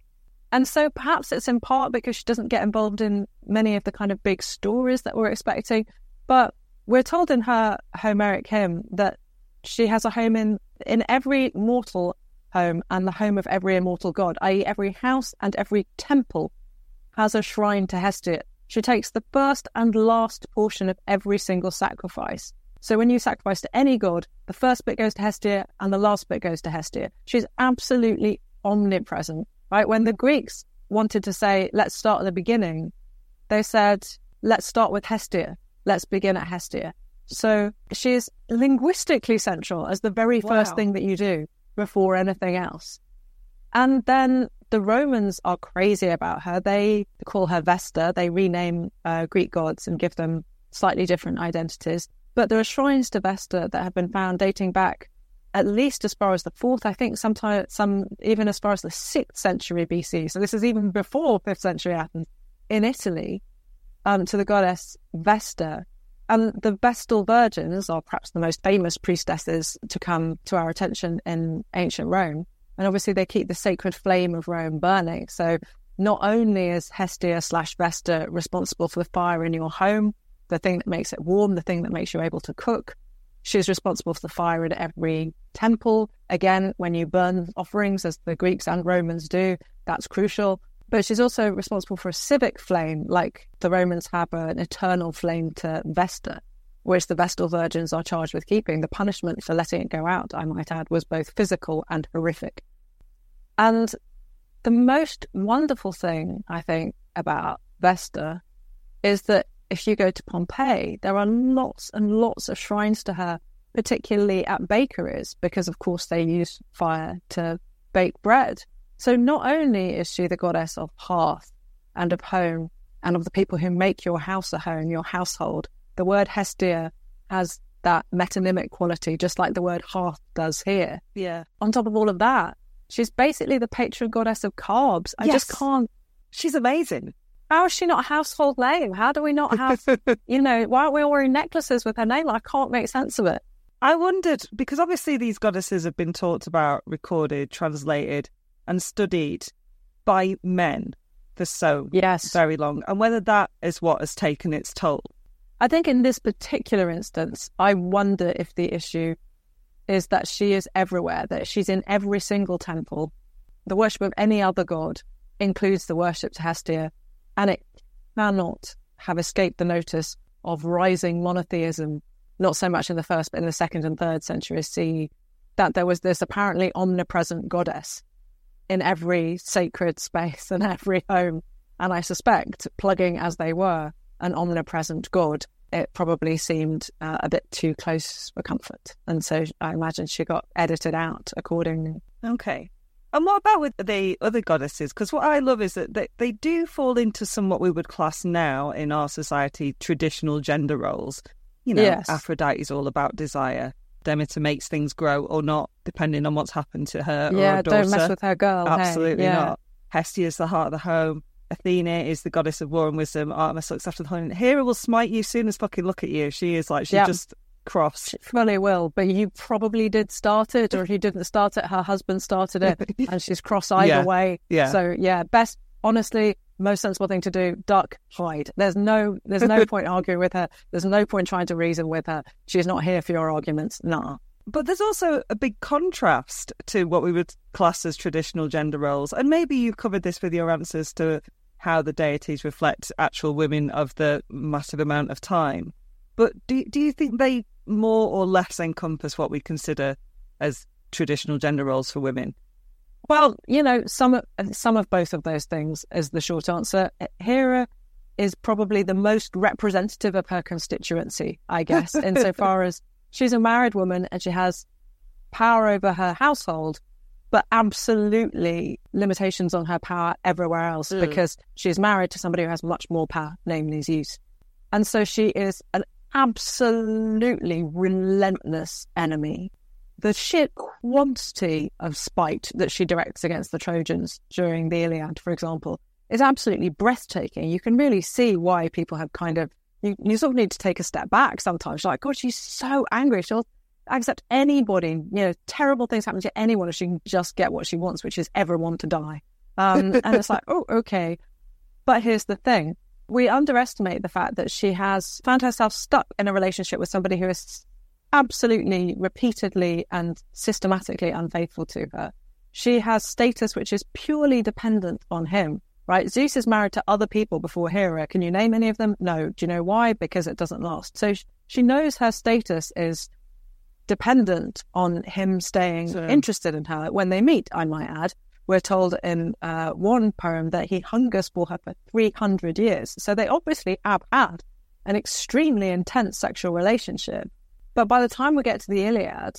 And so perhaps it's in part because she doesn't get involved in many of the kind of big stories that we're expecting. But we're told in her Homeric hymn that she has a home in, in every mortal home and the home of every immortal god, i.e., every house and every temple has a shrine to Hestia. She takes the first and last portion of every single sacrifice. So when you sacrifice to any god, the first bit goes to Hestia and the last bit goes to Hestia. She's absolutely omnipresent, right? When the Greeks wanted to say, let's start at the beginning, they said, let's start with Hestia. Let's begin at Hestia. So she is linguistically central as the very first Wow. thing that you do before anything else. And then the Romans are crazy about her. They call her Vesta. They rename uh, Greek gods and give them slightly different identities. But there are shrines to Vesta that have been found dating back at least as far as the fourth, I think, sometimes some even as far as the sixth century BC. So this is even before fifth century Athens in Italy, um, to the goddess Vesta. And the Vestal Virgins are perhaps the most famous priestesses to come to our attention in ancient Rome. And obviously, they keep the sacred flame of Rome burning. So, not only is Hestia slash Vesta responsible for the fire in your home, the thing that makes it warm, the thing that makes you able to cook, she's responsible for the fire in every temple. Again, when you burn offerings, as the Greeks and Romans do, that's crucial. But she's also responsible for a civic flame, like the Romans have an eternal flame to Vesta, which the Vestal virgins are charged with keeping. The punishment for letting it go out, I might add, was both physical and horrific. And the most wonderful thing, I think, about Vesta is that if you go to Pompeii, there are lots and lots of shrines to her, particularly at bakeries, because of course they use fire to bake bread. So not only is she the goddess of hearth and of home and of the people who make your house a home, your household, the word Hestia has that metonymic quality, just like the word hearth does here. Yeah. On top of all of that, she's basically the patron goddess of carbs. I just can't. She's amazing. How is she not a household name? How do we not have, you know, why aren't we all wearing necklaces with her name? I can't make sense of it. I wondered because obviously these goddesses have been talked about, recorded, translated, and studied by men for so Yes. very long, and whether that is what has taken its toll. I think in this particular instance, I wonder if the issue is that she is everywhere, that she's in every single temple. The worship of any other god includes the worship to Hestia, and it cannot have escaped the notice of rising monotheism, not so much in the first, but in the second and third centuries CE, that there was this apparently omnipresent goddess in every sacred space and every home. And I suspect, plugging as they were, an omnipresent God, it probably seemed uh, a bit too close for comfort. And so I imagine she got edited out accordingly. Okay. And what about with the other goddesses? Because what I love is that they, they do fall into some what we would class now in our society traditional gender roles. You know, Yes. Aphrodite's all about desire. Demeter makes things grow or not, depending on what's happened to her or yeah, her daughter. don't mess with her girl. hey, Absolutely yeah. not. Hestia is the heart of the home. Athena is the goddess of war and wisdom. Artemis looks after the home. Hera will smite you soon as fucking look at you. She is like, she Yeah. just cross. She fully will, but you probably did start it, or if you didn't start it, her husband started it, and she's cross either Yeah, way. yeah. So yeah, best, honestly, most sensible thing to do: duck, hide. There's no, there's no point arguing with her. There's no point trying to reason with her. She's not here for your arguments. Nah. But there's also a big contrast to what we would class as traditional gender roles. And maybe you've covered this with your answers to how the deities reflect actual women of the massive amount of time. But do, do you think they more or less encompass what we consider as traditional gender roles for women? Well, you know, some of some of both of those things is the short answer. Hera is probably the most representative of her constituency, I guess, insofar as she's a married woman and she has power over her household, but absolutely limitations on her power everywhere else Mm. because she's married to somebody who has much more power, namely Zeus. And so she is an absolutely relentless enemy the sheer quantity of spite that she directs against the Trojans during the Iliad, for example, is absolutely breathtaking. You can really see why people have kind of you, you sort of need to take a step back sometimes. Like, God, she's so angry. She'll accept anybody, you know, terrible things happen to anyone if she can just get what she wants, which is everyone to die. Um, and it's like, oh, okay. But here's the thing. We underestimate the fact that she has found herself stuck in a relationship with somebody who is absolutely, repeatedly, and systematically unfaithful to her. She has status which is purely dependent on him, right? Zeus is married to other people before Hera. Can you name any of them? No. Do you know why? Because it doesn't last. So she knows her status is dependent on him staying So- interested in her. When they meet, I might add, we're told in uh, one poem that he hungers for her for 300 years. So they obviously have had an extremely intense sexual relationship. But by the time we get to the Iliad,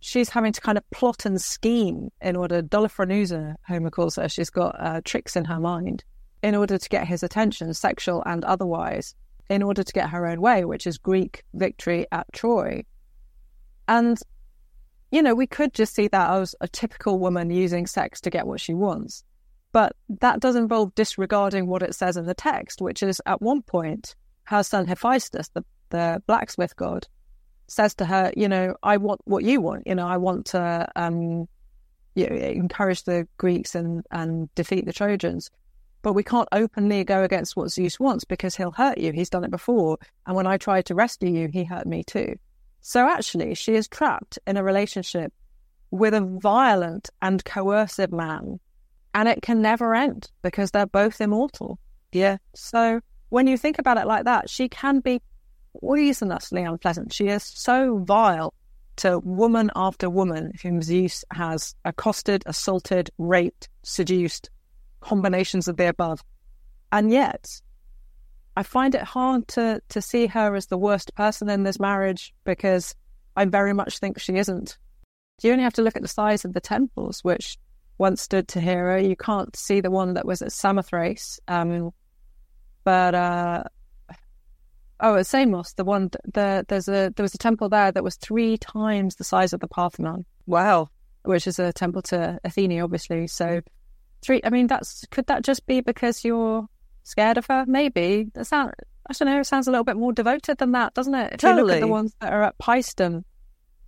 she's having to kind of plot and scheme in order, Dolophronusa, Homer calls her, she's got uh, tricks in her mind in order to get his attention, sexual and otherwise, in order to get her own way, which is Greek victory at Troy. And, you know, we could just see that as a typical woman using sex to get what she wants. But that does involve disregarding what it says in the text, which is at one point, her son Hephaestus, the, the blacksmith god, says to her, you know, I want what you want. You know, I want to um, you know, encourage the Greeks and, and defeat the Trojans. But we can't openly go against what Zeus wants because he'll hurt you. He's done it before. And when I tried to rescue you, he hurt me too. So actually, she is trapped in a relationship with a violent and coercive man. And it can never end because they're both immortal. Yeah. So when you think about it like that, she can be poisonously unpleasant. She is so vile to woman after woman whom Zeus has accosted, assaulted, raped, seduced, combinations of the above. And yet, I find it hard to, to see her as the worst person in this marriage because I very much think she isn't. You only have to look at the size of the temples, which once stood to Hera. You can't see the one that was at Samothrace. Um, but uh, oh, at Samos, the one the there's a there was a temple there that was three times the size of the Parthenon, Wow. which is a temple to Athene, obviously. So three. I mean, that's could that just be because you're scared of her? Maybe that sound. I don't know. It sounds a little bit more devoted than that, doesn't it? If you look at Totally. the ones that are at Paestum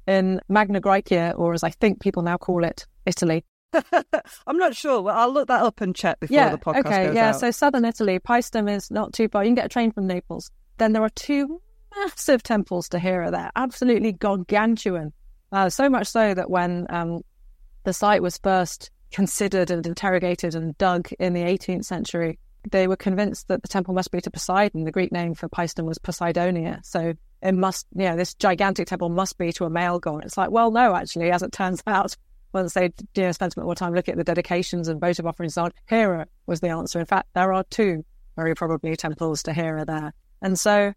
in Magna Graecia, or as I think people now call it, Italy. I'm not sure. Well, I'll look that up and check before yeah. the podcast okay. goes yeah. out. So southern Italy, Paestum is not too far. You can get a train from Naples. Then there are two massive temples to Hera there, absolutely gargantuan. Uh, so much so that when um, the site was first considered and interrogated and dug in the 18th century, they were convinced that the temple must be to Poseidon. The Greek name for Paestum was Poseidonia. So it must, you know, this gigantic temple must be to a male god. It's like, well, no, actually, as it turns out, once they you know, spent a bit more time looking at the dedications and votive offerings, on Hera was the answer. In fact, there are two very probably temples to Hera there. And so,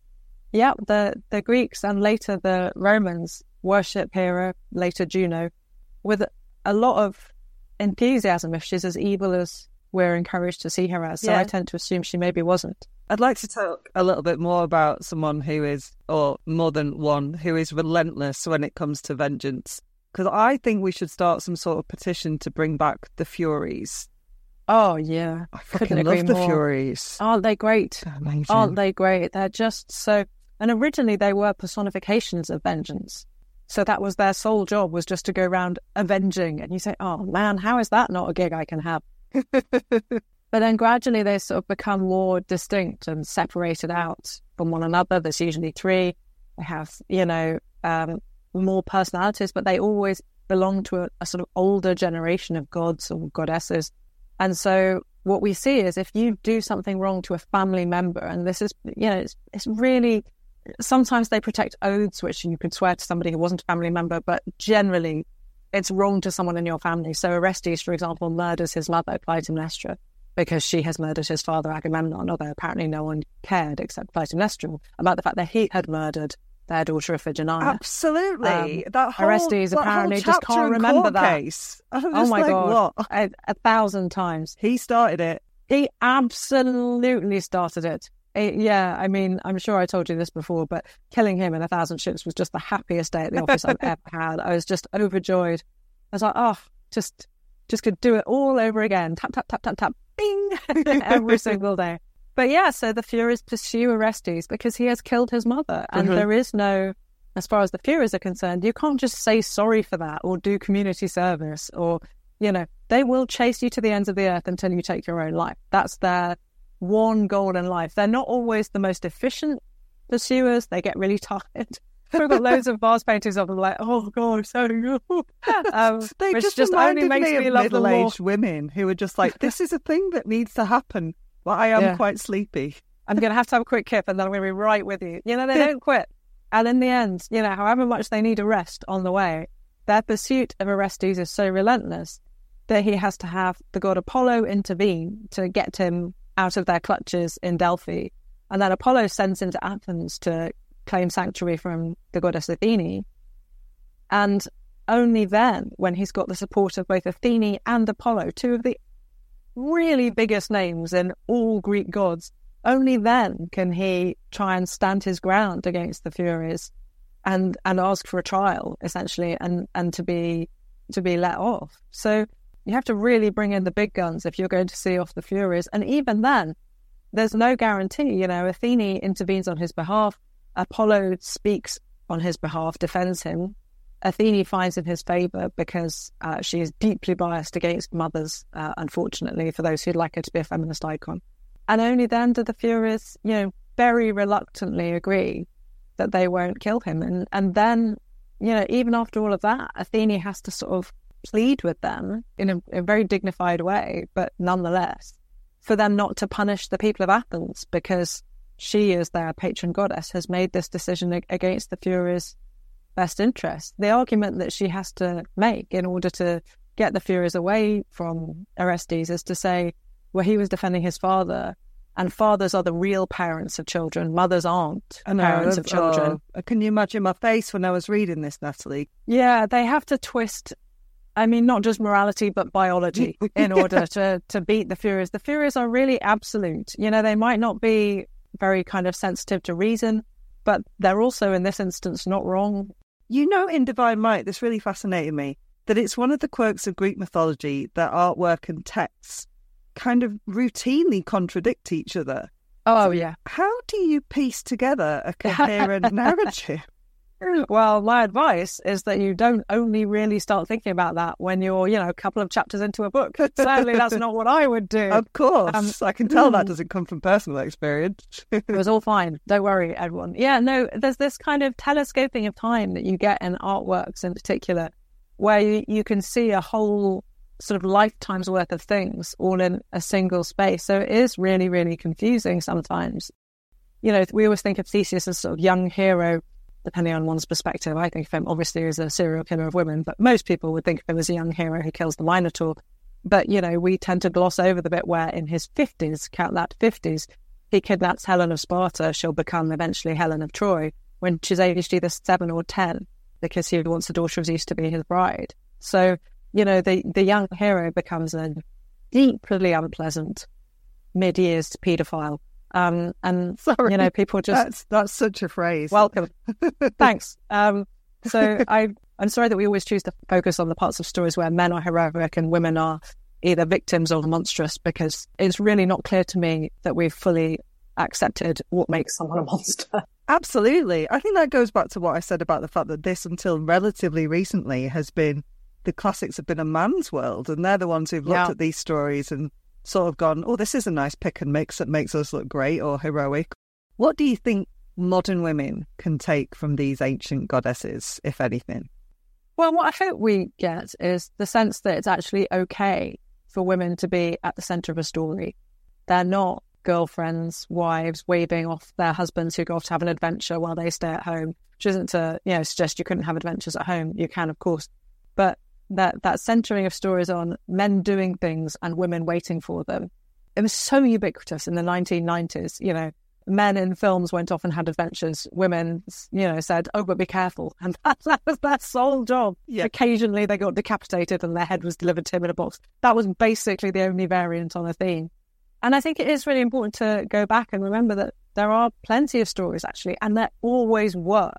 yeah, the, the Greeks and later the Romans worship Hera, later Juno, with a lot of enthusiasm if she's as evil as we're encouraged to see her as. So Yeah. I tend to assume she maybe wasn't. I'd like to talk a little bit more about someone who is, or more than one, who is relentless when it comes to vengeance. Because I think we should start some sort of petition to bring back the Furies. Oh yeah, I Couldn't fucking agree love the more. Furies. aren't they great? Amazing. Aren't they great? They're just so. And originally they were personifications of vengeance. So that was their sole job was just to go around avenging. And you say, oh man, how is that not a gig I can have? but then gradually they sort of become more distinct and separated out from one another. There's usually three. They have, you know, um, more personalities, but they always belong to a, a sort of older generation of gods or goddesses. And so what we see is if you do something wrong to a family member, and this is, you know, it's, it's really, sometimes they protect oaths, which you could swear to somebody who wasn't a family member, but generally it's wrong to someone in your family. So Orestes, for example, murders his mother, Clytemnestra, because she has murdered his father, Agamemnon, although apparently no one cared except Clytemnestra about the fact that he had murdered their daughter Iphigenia. Absolutely. Um, that whole, Orestes that whole apparently just can't remember that. Case. Oh my like, God. A, a thousand times. He started it. He absolutely started it. Eh, yeah, I mean, I'm sure I told you this before, but killing him in a thousand ships was just the happiest day at the office I've ever had. I was just overjoyed. I was like, oh, just, just could do it all over again. Tap, tap, tap, tap, tap, bing, every single day. But yeah, so the Furies pursue Orestes because he has killed his mother, and Mhm. there is no, as far as the Furies are concerned, you can't just say sorry for that or do community service or, you know, they will chase you to the ends of the earth until you take your own life. That's their one goal in life. They're not always the most efficient pursuers. They get really tired. We've got loads of vase paintings of them, like, oh god, so good. Um, They just, just only makes me me love middle-aged women who are just like, this is a thing that needs to happen. Well, I am Yeah. quite sleepy. I'm going to have to have a quick kip and then I'm going to be right with you. You know, they don't quit. And in the end, you know, however much they need a rest on the way, their pursuit of Orestes is so relentless that he has to have the god Apollo intervene to get him out of their clutches in Delphi. And then Apollo sends him to Athens to claim sanctuary from the goddess Athene. And only then, when he's got the support of both Athene and Apollo, two of the really biggest names in all Greek gods, only then can he try and stand his ground against the Furies and and ask for a trial essentially and and to be to be let off. So you have to really bring in the big guns if you're going to see off the Furies. And even then, there's no guarantee. You know, Athene intervenes on his behalf. Apollo speaks on his behalf, defends him. Athene finds in his favour because uh, she is deeply biased against mothers, uh, unfortunately, for those who'd like her to be a feminist icon. And only then do the Furies, you know, very reluctantly agree that they won't kill him. And and then, you know, even after all of that, Athene has to sort of plead with them in a, a very dignified way, but nonetheless, for them not to punish the people of Athens because she, as their patron goddess, has made this decision against the Furies' best interest. The argument that she has to make in order to get the Furies away from Orestes is to say, well, he was defending his father, and fathers are the real parents of children, mothers aren't know, parents of oh, children. can you imagine my face when I was reading this, Natalie? Yeah, they have to twist. I mean, not just morality, but biology in order to, to beat the Furies. The Furies are really absolute. You know, they might not be very kind of sensitive to reason, but they're also, in this instance, not wrong. You know, in Divine Might, this really fascinated me that it's one of the quirks of Greek mythology that artwork and texts kind of routinely contradict each other. Oh, yeah. How do you piece together a coherent narrative? Well, my advice is that you don't only really start thinking about that when you're, you know, a couple of chapters into a book. Certainly, that's not what I would do. Of course, Um, I can tell that mm. doesn't come from personal experience. It was all fine. Don't worry, everyone. Yeah, no, there's this kind of telescoping of time that you get in artworks in particular, where you, you can see a whole sort of lifetime's worth of things all in a single space. So it is really, really confusing sometimes. You know, we always think of Theseus as sort of young hero, depending on one's perspective. I think of him obviously as a serial killer of women, but most people would think of him as a young hero who kills the Minotaur. But, you know, we tend to gloss over the bit where in his 50s, count that 50s, he kidnaps Helen of Sparta. She'll become eventually Helen of Troy when she's aged either seven or 10 because he wants the daughter of Zeus to be his bride. So you know, the, the young hero becomes a deeply unpleasant mid years paedophile. Um, and, Sorry. you know, people just That's that's such a phrase. welcome. Thanks. Um, so I, I'm sorry that we always choose to focus on the parts of stories where men are heroic and women are either victims or monstrous, because it's really not clear to me that we've fully accepted what makes someone a monster. Absolutely. I think that goes back to what I said about the fact that this, until relatively recently, has been the classics have been a man's world, and they're the ones who've looked Yeah. at these stories and sort of gone, "Oh, this is a nice pick and mix that makes us look great or heroic." What do you think modern women can take from these ancient goddesses, if anything? Well, what I hope we get is the sense that it's actually okay for women to be at the centre of a story. They're not girlfriends, wives waving off their husbands who go off to have an adventure while they stay at home, which isn't to, you know, suggest you couldn't have adventures at home. You can, of course. But that, that centering of stories on men doing things and women waiting for them, it was so ubiquitous in the 1990s. You know, men in films went off and had adventures. Women, you know, said, "Oh, but be careful," and that, that was their sole job. Yeah. Occasionally, they got decapitated and their head was delivered to him in a box. That was basically the only variant on a theme. And I think it is really important to go back and remember that there are plenty of stories actually, and there always were,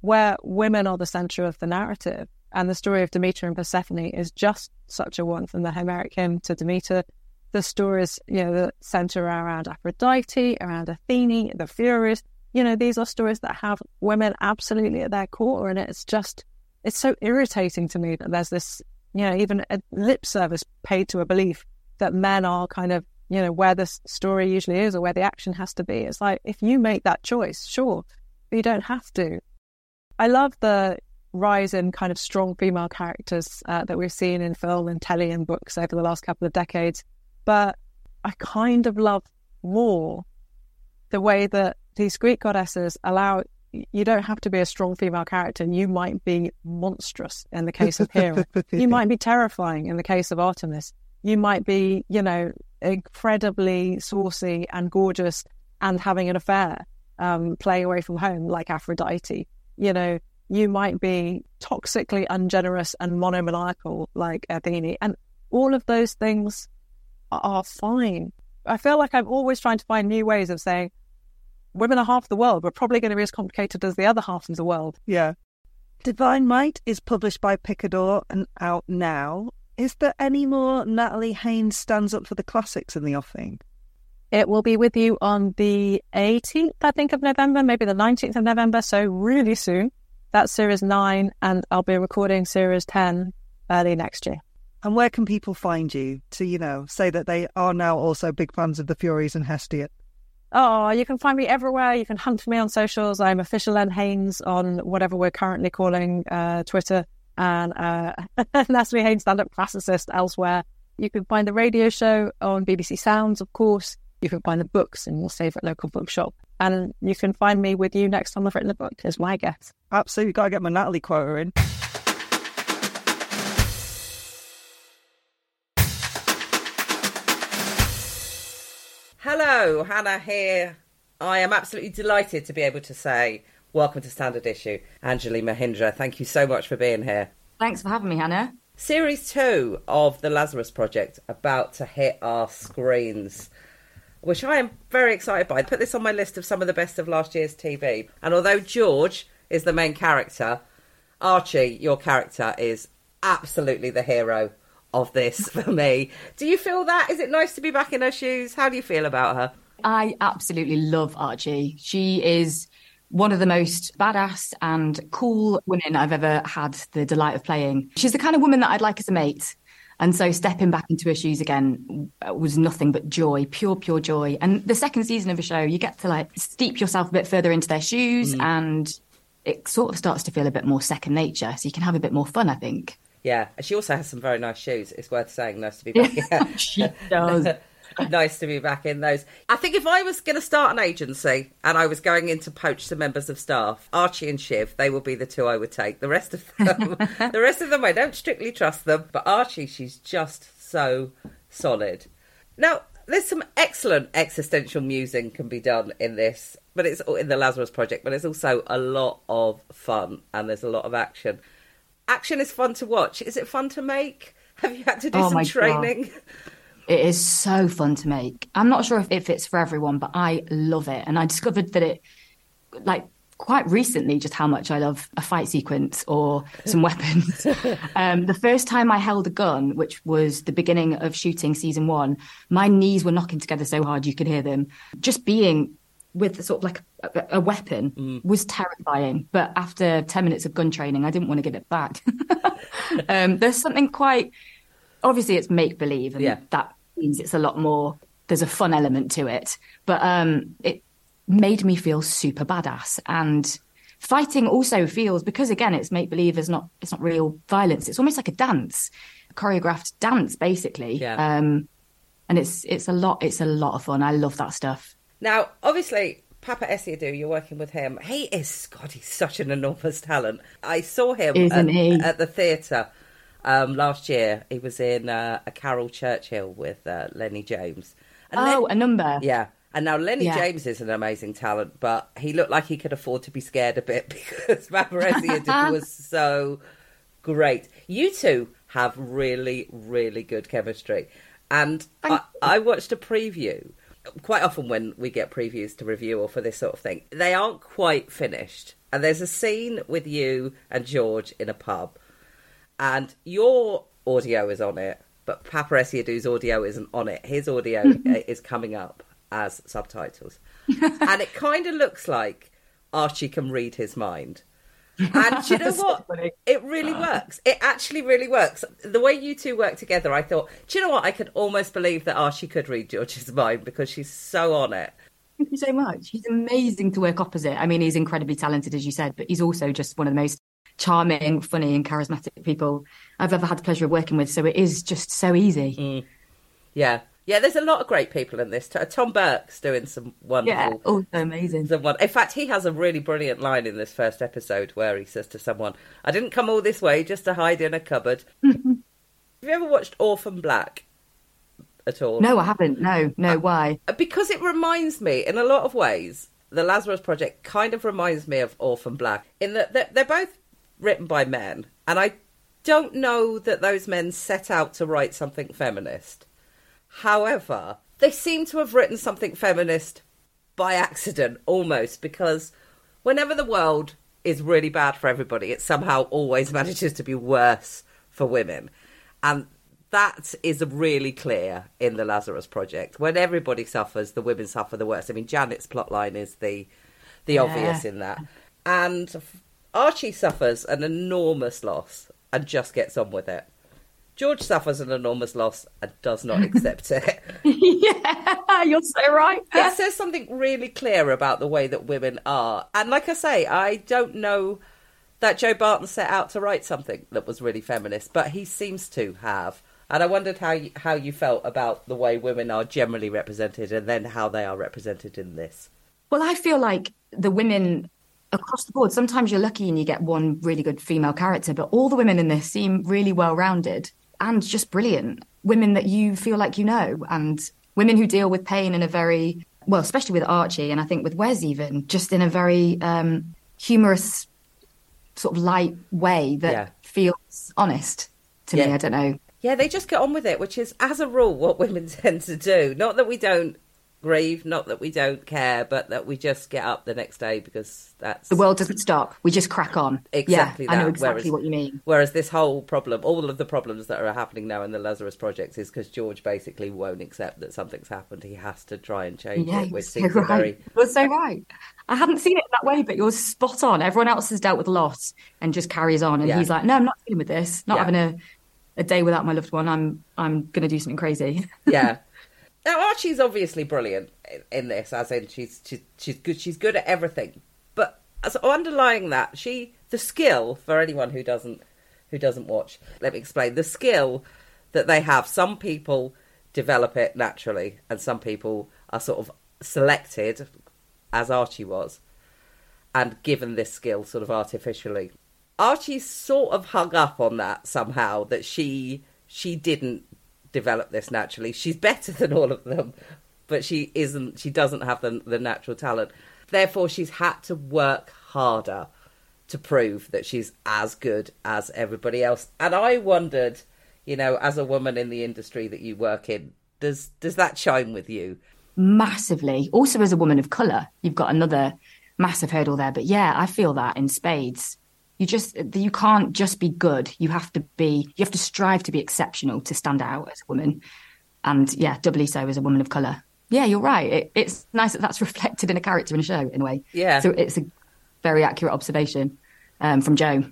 where women are the centre of the narrative. And the story of Demeter and Persephone is just such a one from the Homeric hymn to Demeter. The stories, you know, that centre around Aphrodite, around Athene, the Furies. You know, these are stories that have women absolutely at their core. And it's just, it's so irritating to me that there's this, you know, even a lip service paid to a belief that men are kind of, you know, where the story usually is or where the action has to be. It's like, if you make that choice, sure, but you don't have to. I love the rise in kind of strong female characters uh, that we've seen in film and telly and books over the last couple of decades. But I kind of love more the way that these Greek goddesses allow you don't have to be a strong female character. You might be monstrous in the case of Hera. you might be terrifying in the case of Artemis. You might be, you know, incredibly saucy and gorgeous and having an affair, um, playing away from home like Aphrodite. You know, you might be toxically ungenerous and monomaniacal like Athene. And all of those things are- are fine. I feel like I'm always trying to find new ways of saying women are half the world. We're probably going to be as complicated as the other half of the world. Yeah. Divine Might is published by Picador and out now. Is there any more Natalie Haynes stands up for the classics in the offing? It will be with you on the 18th, I think, of November, maybe the 19th of November. So, really soon. That's series nine, and I'll be recording series 10 early next year. And where can people find you to, you know, say that they are now also big fans of the Furies and Hestia? Oh, you can find me everywhere. You can hunt for me on socials. I'm official Len Haynes on whatever we're currently calling uh, Twitter, and uh, Natalie Haynes, stand-up classicist elsewhere. You can find the radio show on BBC Sounds, of course. You can find the books in your favourite local bookshop, and you can find me with you next time I've written a book. Is my guess. Absolutely, got to get my Natalie quota in. Hello, Hannah here. I am absolutely delighted to be able to say welcome to Standard Issue. Anjli Mohindra, thank you so much for being here. Thanks for having me, Hannah. Series two of the Lazarus Project about to hit our screens, which I am very excited by. I put this on my list of some of the best of last year's TV. And although George is the main character, Archie, your character, is absolutely the hero of this for me. Do you feel that? Is it nice to be back in her shoes? How do you feel about her? I absolutely love Archie. She is one of the most badass and cool women I've ever had the delight of playing. She's the kind of woman that I'd like as a mate. And so stepping back into her shoes again was nothing but joy, pure, pure joy. And the second season of the show, you get to like steep yourself a bit further into their shoes mm. and it sort of starts to feel a bit more second nature. So you can have a bit more fun, I think. Yeah, and she also has some very nice shoes. It's worth saying. Nice to be back. Yeah. She does. nice to be back in those. I think if I was going to start an agency and I was going in to poach some members of staff, Archie and Shiv, they will be the two I would take. The rest of them, the rest of them, I don't strictly trust them. But Archie, she's just so solid. Now, there's some excellent existential musing can be done in this, but it's in the Lazarus Project. But it's also a lot of fun and there's a lot of action. action is fun to watch. Is it fun to make? Have you had to do Oh some my God. It is so fun to make. I'm not sure if it fits for everyone, but I love it. And I discovered that it, like, quite recently, just how much I love a fight sequence or some weapons. um, the first time I held a gun, which was the beginning of shooting season one, my knees were knocking together so hard you could hear them. Just being with sort of like a, a weapon was terrifying. But after 10 minutes of gun training, I didn't want to give it back. um, there's something quite obviously it's make believe and Yeah. that means it's a lot more there's a fun element to it but um it made me feel super badass and fighting also feels because again it's make believe is not it's not real violence it's almost like a dance a choreographed dance basically Yeah. um and it's it's a lot it's a lot of fun i love that stuff Now, obviously, Paapa Essiedu, you're working with him. He is, God, he's such an enormous talent. I saw him Isn't at, he? at the theatre um, last year. He was in uh, a Caryl Churchill with uh, Lennie James. And oh Len- a number yeah. And now Lennie Yeah. James is an amazing talent, but he looked like he could afford to be scared a bit because Essiedu was so great. You two have really, really good chemistry. And I, I watched a preview. Quite often, when we get previews to review or for this sort of thing, they aren't quite finished. And there's a scene with you and George in a pub, and your audio is on it, but Paapa Essiedu's audio isn't on it. His audio uh, is coming up as subtitles. and it kind of looks like Archie can read his mind. And do you know what? It really works. It actually really works. The way you two work together, I thought, do you know what? I could almost believe that Archie could read George's mind because she's so on it. Thank you so much. He's amazing to work opposite. I mean, he's incredibly talented, as you said, but he's also just one of the most charming, funny, and charismatic people I've ever had the pleasure of working with. So it is just so easy. Mm. Yeah. Yeah, there's a lot of great people in this. Tom Burke's doing some wonderful. Yeah, oh, also amazing. some In fact, he has a really brilliant line in this first episode where he says to someone, I didn't come all this way just to hide in a cupboard. Have you ever watched Orphan Black at all? No, I haven't. No, no. Uh, why? Uh, because it reminds me in a lot of ways the lazarus project kind of reminds me of orphan black in that they're, they're both written by men. And i don't know that those men set out to write something feminist. However they seem to have written something feminist by accident almost because whenever the world is really bad for everybody it somehow always manages to be worse for women. And that is really clear in the Lazarus Project. When everybody suffers, the women suffer the worst. I mean, Janet's plotline is the the obvious in that, and Archie suffers an enormous loss and just gets on with it. George suffers an enormous loss and does not accept it. yeah, you're so right. it says something really clear about the way that women are. And like I say, I don't know that Joe Barton set out to write something that was really feminist, but he seems to have. And I wondered how you, how you felt about the way women are generally represented and then how they are represented in this. Well, I feel like the women across the board, sometimes you're lucky and you get one really good female character, but all the women in this seem really well rounded and just brilliant. Women that you feel like you know, and women who deal with pain in a very, well, especially with Archie, and I think with Wes even, just in a very um, humorous, sort of light way that Yeah. feels honest to me. I don't know. Yeah, they just get on with it, which is, as a rule, what women tend to do. Not that we don't grieve, not that we don't care, but that we just get up the next day because that's The world doesn't stop. We just crack on. Exactly Yeah, I know exactly whereas- what you mean. Whereas this whole problem, all of the problems that are happening now in the Lazarus Project is because George basically won't accept that something's happened. He has to try and change Yeah, it, which you're so right. very You're so right. I hadn't seen it that way, but you're spot on. Everyone else has dealt with loss and just carries on, and Yeah. he's like, "No, I'm not dealing with this. Not Yeah. having a, a day without my loved one. I'm I'm going to do something crazy." yeah. Now Archie's obviously brilliant in, in this, as in she's she's she's good. She's good at everything. But as underlying that, she the skill for anyone who doesn't who doesn't watch. Let me explain the skill that they have. Some people develop it naturally, and some people are sort of selected, as Archie was, and given this skill sort of artificially. Archie's sort of hung up on that somehow that she she didn't develop this naturally. She's better than all of them, but she isn't. She doesn't have the the natural talent. Therefore, she's had to work harder to prove that she's as good as everybody else. And I wondered, you know, as a woman in the industry that you work in, does does that chime with you? Massively. Also, as a woman of colour, you've got another massive hurdle there. But yeah, I feel that in spades. You just you can't just be good. You have to be. You have to strive to be exceptional to stand out as a woman. And yeah, doubly so as a woman of colour. Yeah, you're right. It, it's nice that that's reflected in a character in a show in a way. Yeah. So it's a very accurate observation um, from Joe.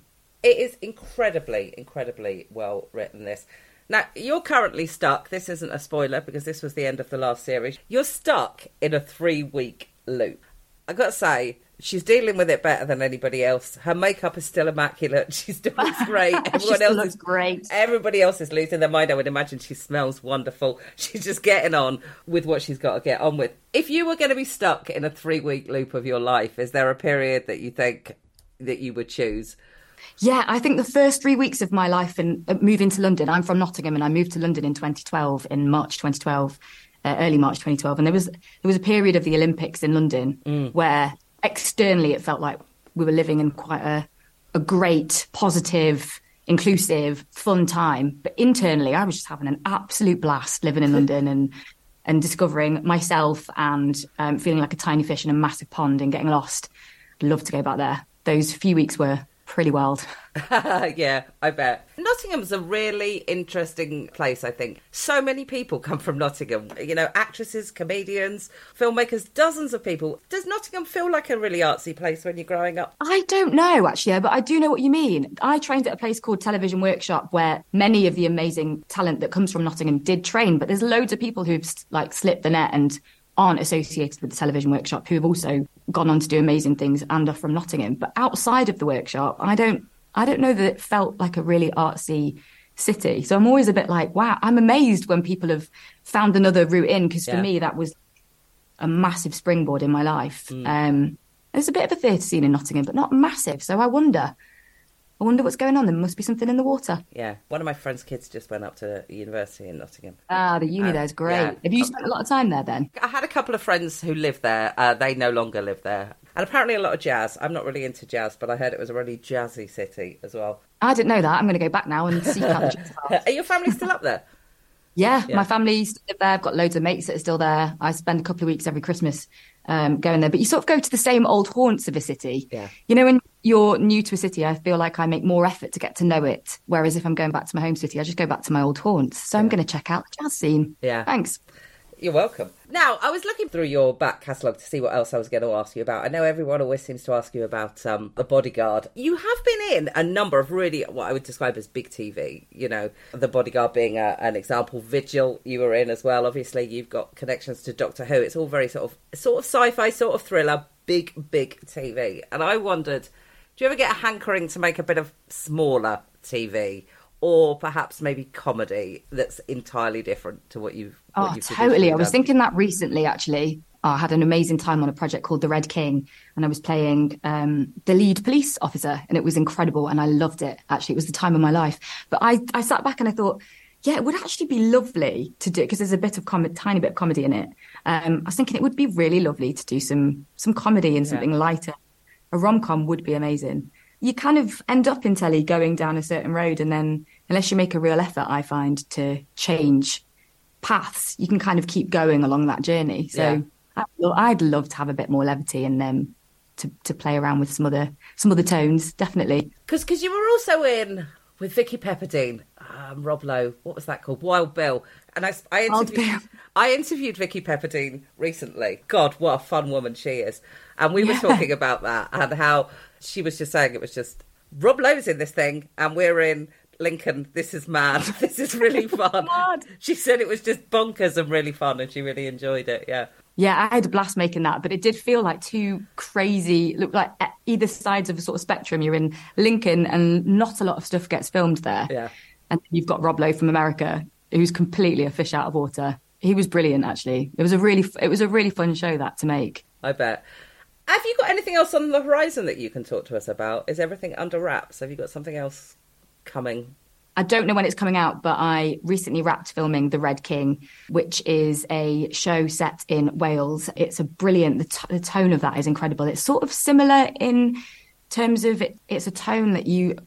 It is incredibly, incredibly well written. This. Now, you're currently stuck. This isn't a spoiler because this was the end of the last series. You're stuck in a three week loop. I've got to say, she's dealing with it better than anybody else. Her makeup is still immaculate. She's doing great. Everyone else is great. Everybody else is losing their mind. I would imagine she smells wonderful. She's just getting on with what she's got to get on with. If you were going to be stuck in a three week loop of your life, is there a period that you think that you would choose? Yeah, I think the first three weeks of my life and uh, moving to London, I'm from Nottingham and I moved to London in 2012, in March 2012, uh, early March 2012. And there was, there was a period of the Olympics in London where externally it felt like we were living in quite a, a great, positive, inclusive, fun time. But internally, I was just having an absolute blast living in London and and discovering myself and um, feeling like a tiny fish in a massive pond and getting lost. I'd love to go back there. Those few weeks were pretty wild. yeah, I bet. Nottingham's a really interesting place, I think. So many people come from Nottingham. You know, actresses, comedians, filmmakers, dozens of people. Does Nottingham feel like a really artsy place when you're growing up? I don't know actually, but I do know what you mean. I trained at a place called Television Workshop where many of the amazing talent that comes from Nottingham did train, but there's loads of people who've like slipped the net and aren't associated with the television workshop who have also gone on to do amazing things and are from Nottingham. But outside of the workshop, I don't I don't know that it felt like a really artsy city. So I'm always a bit like, wow, I'm amazed when people have found another route in because for Yeah. me that was a massive springboard in my life. Um, there's a bit of a theatre scene in Nottingham, but not massive. So I wonder, I wonder what's going on. There must be something in the water. Yeah, one of my friend's kids just went up to university in Nottingham. Ah, the uni Uh, there's great. yeah. Have you spent a lot of time there then? I had a couple of friends who lived there. Uh, they no longer live there. And apparently a lot of jazz. I'm not really into jazz, but I heard it was a really jazzy city as well. I didn't know that. I'm going to go back now and see how the jazz are. Are your family still up there? Yeah, Yeah. my family still live there. I've got loads of mates that are still there. I spend a couple of weeks every Christmas um, going there. But you sort of go to the same old haunts of a city. Yeah. You know, when you're new to a city, I feel like I make more effort to get to know it. Whereas if I'm going back to my home city, I just go back to my old haunts. So I'm going to check out the jazz scene. Yeah. Thanks. You're welcome. Now, I was looking through your back catalogue to see what else I was going to ask you about. I know everyone always seems to ask you about um, The Bodyguard. You have been in a number of really what I would describe as big TV. You know, The Bodyguard being a, an example. Vigil, you were in as well. Obviously, you've got connections to Doctor Who. It's all very sort of sort of sci-fi, sort of thriller, big, big TV. And I wondered, do you ever get a hankering to make a bit of smaller TV? Or perhaps maybe comedy that's entirely different to what you've. what Oh, you've totally. I was thinking that recently, actually. Oh, I had an amazing time on a project called The Red King, and I was playing um, the lead police officer, and it was incredible, and I loved it. Actually, it was the time of my life. But I, I sat back and I thought, yeah, it would actually be lovely to do because there's a bit of com- tiny bit of comedy in it. Um, I was thinking it would be really lovely to do some some comedy and something lighter. A rom com would be amazing. You kind of end up in telly going down a certain road, and then unless you make a real effort, I find to change paths, you can kind of keep going along that journey. So Yeah. I'd love to have a bit more levity and um, to to play around with some other some other tones. Definitely. Because Because you were also in with Vicki Pepperdine, um, Rob Lowe. What was that called? Wild Bill. And I, I interviewed, I interviewed Vicki Pepperdine recently. God, what a fun woman she is. And we Yeah. were talking about that and how she was just saying it was just Rob Lowe's in this thing and we're in Lincoln. This is mad. This is really fun. she said it was just bonkers and really fun and she really enjoyed it. Yeah. Yeah, I had a blast making that, but it did feel like two crazy, look like either sides of a sort of spectrum. You're in Lincoln, and not a lot of stuff gets filmed there. Yeah. And you've got Rob Lowe from America, who's completely a fish out of water. He was brilliant, actually. It was a really, it was a really fun show that to make. I bet. Have you got anything else on the horizon that you can talk to us about? Is everything under wraps? Have you got something else coming? I don't know when it's coming out, but I recently wrapped filming The Red King, which is a show set in Wales. It's a brilliant, the, t- the tone of that is incredible. It's sort of similar in terms of it, it's a tone that you,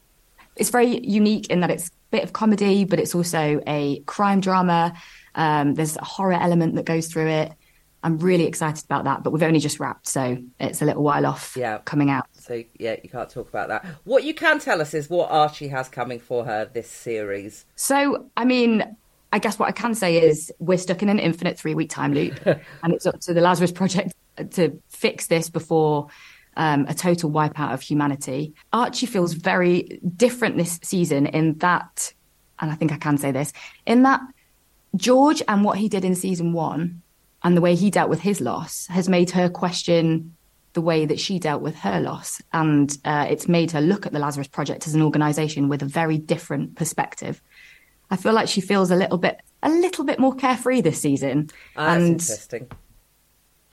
it's very unique in that it's a bit of comedy, but it's also a crime drama. Um, there's a horror element that goes through it. I'm really excited about that, but we've only just wrapped, so it's a little while off Yeah. coming out. So yeah, you can't talk about that. What you can tell us is what Archie has coming for her this series. So, I mean, I guess what I can say is we're stuck in an infinite three week time loop, and it's up to the Lazarus Project to fix this before um, a total wipeout of humanity. Archie feels very different this season in that, and I think I can say this, in that George and what he did in season one and the way he dealt with his loss has made her question the way that she dealt with her loss. And uh, it's made her look at the Lazarus Project as an organization with a very different perspective. I feel like she feels a little bit, a little bit more carefree this season. That's and interesting.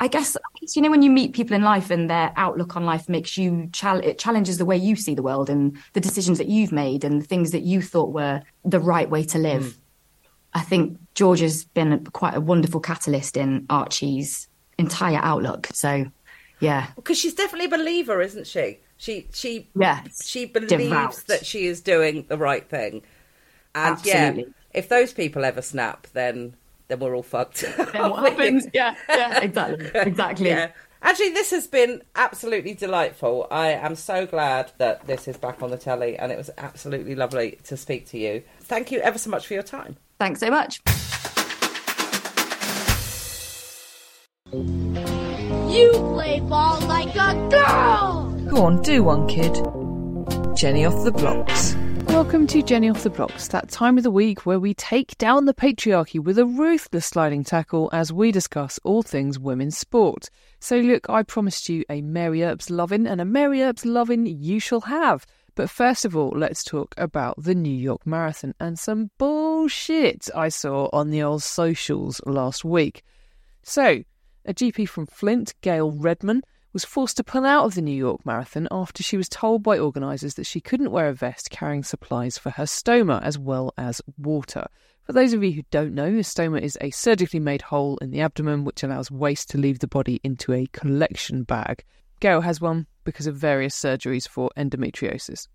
I guess, I guess, you know, when you meet people in life and their outlook on life makes you, chal- it challenges the way you see the world and the decisions that you've made and the things that you thought were the right way to live. Hmm. I think George has been quite a wonderful catalyst in Archie's entire outlook. So, yeah. Because she's definitely a believer, isn't she? She she Yeah, she believes devout. that she is doing the right thing. And Absolutely. yeah, if those people ever snap, then then we're all fucked. Then what happens? Yeah, yeah, exactly. Exactly. Yeah. Actually, this has been absolutely delightful. I am so glad that this is back on the telly, and it was absolutely lovely to speak to you. Thank you ever so much for your time. Thanks so much. You play ball like a girl! Go on, do one, kid. Jenny off the blocks. Welcome to Jenny Off the Blocks, that time of the week where we take down the patriarchy with a ruthless sliding tackle as we discuss all things women's sport. So, look, I promised you a Mary Earps lovin', and a Mary Earps lovin' you shall have. But first of all, let's talk about the New York Marathon and some bullshit I saw on the old socials last week. So, a GP from Flint, Gail Redman, was forced to pull out of the New York Marathon after she was told by organisers that she couldn't wear a vest carrying supplies for her stoma as well as water. For those of you who don't know, a stoma is a surgically made hole in the abdomen which allows waste to leave the body into a collection bag. Gail has one because of various surgeries for endometriosis.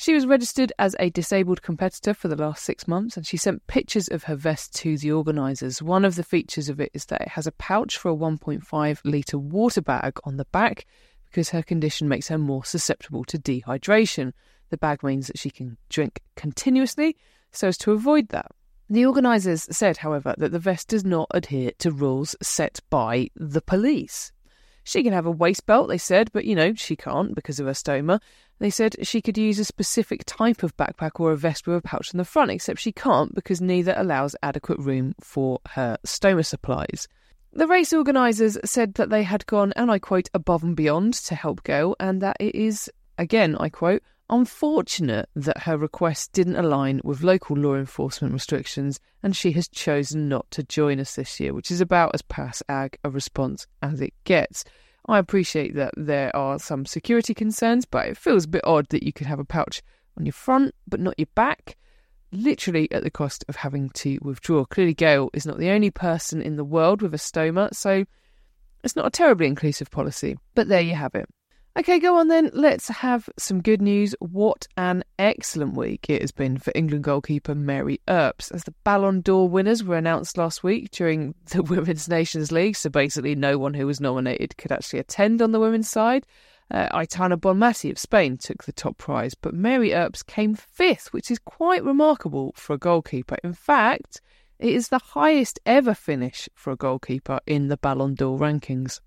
She was registered as a disabled competitor for the last six months and she sent pictures of her vest to the organisers. One of the features of it is that it has a pouch for a 1.5 litre water bag on the back because her condition makes her more susceptible to dehydration. The bag means that she can drink continuously so as to avoid that. The organisers said, however, that the vest does not adhere to rules set by the police. She can have a waist belt, they said, but you know, she can't because of her stoma. They said she could use a specific type of backpack or a vest with a pouch in the front, except she can't because neither allows adequate room for her stoma supplies. The race organisers said that they had gone, and I quote, above and beyond to help Gail, and that it is, again, I quote, unfortunate that her request didn't align with local law enforcement restrictions, and she has chosen not to join us this year, which is about as pass ag a response as it gets. I appreciate that there are some security concerns, but it feels a bit odd that you could have a pouch on your front but not your back, literally at the cost of having to withdraw. Clearly, Gail is not the only person in the world with a stoma, so it's not a terribly inclusive policy. But there you have it. Okay, go on then. Let's have some good news. What an excellent week it has been for England goalkeeper Mary Earps, as the Ballon d'Or winners were announced last week during the Women's Nations League. So basically, no one who was nominated could actually attend on the women's side. Uh, Aitana Bonmati of Spain took the top prize, but Mary Earps came fifth, which is quite remarkable for a goalkeeper. In fact, it is the highest ever finish for a goalkeeper in the Ballon d'Or rankings.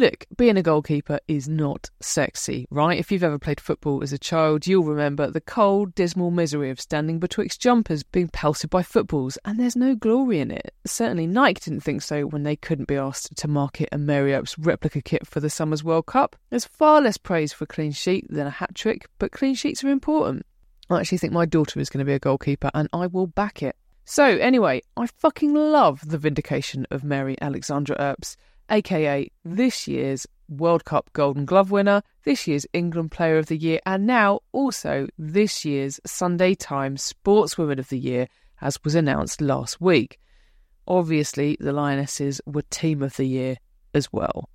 Look, being a goalkeeper is not sexy, right? If you've ever played football as a child, you'll remember the cold, dismal misery of standing betwixt jumpers being pelted by footballs, and there's no glory in it. Certainly Nike didn't think so when they couldn't be asked to market a Mary Earps replica kit for the summer's World Cup. There's far less praise for a clean sheet than a hat trick, but clean sheets are important. I actually think my daughter is going to be a goalkeeper, and I will back it. So, anyway, I fucking love the vindication of Mary Alexandra Earps aka this year's World Cup Golden Glove winner, this year's England Player of the Year, and now also this year's Sunday Times Sportswoman of the Year, as was announced last week. Obviously, the Lionesses were Team of the Year as well.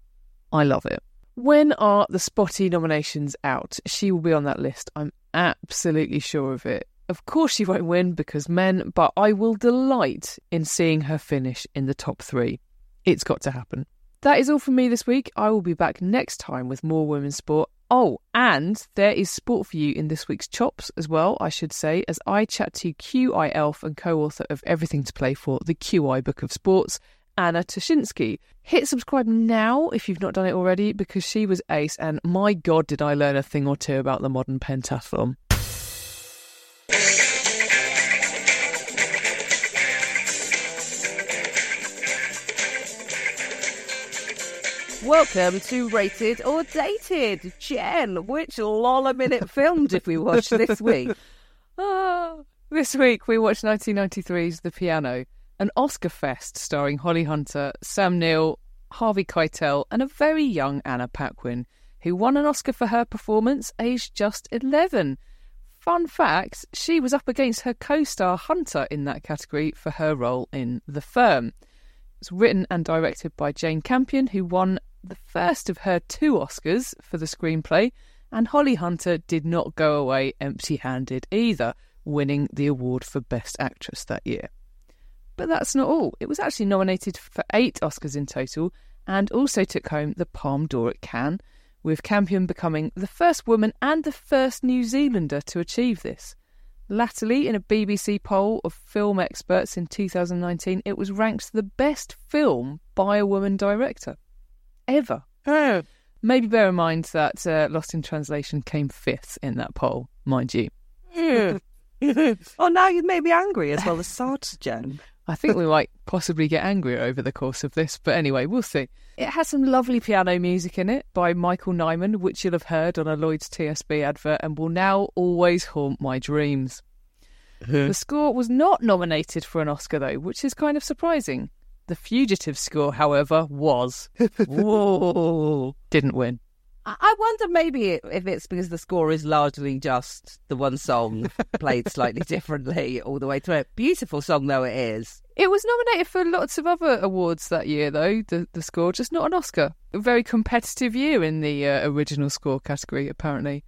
I love it. When are the SPOTY nominations out? She will be on that list. I'm absolutely sure of it. Of course, she won't win because men, but I will delight in seeing her finish in the top three. It's got to happen. That is all from me this week. I will be back next time with more women's sport. Oh, and there is sport for you in this week's Chops as well, I should say, as I chat to QI Elf and co author of Everything to Play For, the QI Book of Sports, Anna Ptaszynski. Hit subscribe now if you've not done it already because she was ace, and my god, did I learn a thing or two about the modern pentathlon. Welcome to Rated or Dated. Jen, which Lola Minute film did we watch this week? Ah, this week we watched 1993's The Piano, an Oscar fest starring Holly Hunter, Sam Neill, Harvey Keitel, and a very young Anna Paquin, who won an Oscar for her performance aged just 11. Fun fact she was up against her co star Hunter in that category for her role in The Firm. It's written and directed by Jane Campion, who won the first of her two Oscars for the screenplay, and Holly Hunter did not go away empty handed either, winning the award for Best Actress that year. But that's not all. It was actually nominated for eight Oscars in total and also took home the Palme d'Or at Cannes, with Campion becoming the first woman and the first New Zealander to achieve this. Latterly, in a BBC poll of film experts in 2019, it was ranked the best film by a woman director ever. Maybe bear in mind that uh, Lost in Translation came fifth in that poll, mind you. oh, now you've made me angry as well as sad, Jen. I think we might possibly get angrier over the course of this, but anyway, we'll see. It has some lovely piano music in it by Michael Nyman, which you'll have heard on a Lloyd's TSB advert and will now always haunt my dreams. the score was not nominated for an Oscar, though, which is kind of surprising. The Fugitive score, however, was. Whoa. Didn't win. I- wonder maybe if it's because the score is largely just the one song played slightly differently all the way through. Beautiful song though it is. It was nominated for lots of other awards that year, though, the, the score, just not an Oscar. A very competitive year in the uh, original score category, apparently.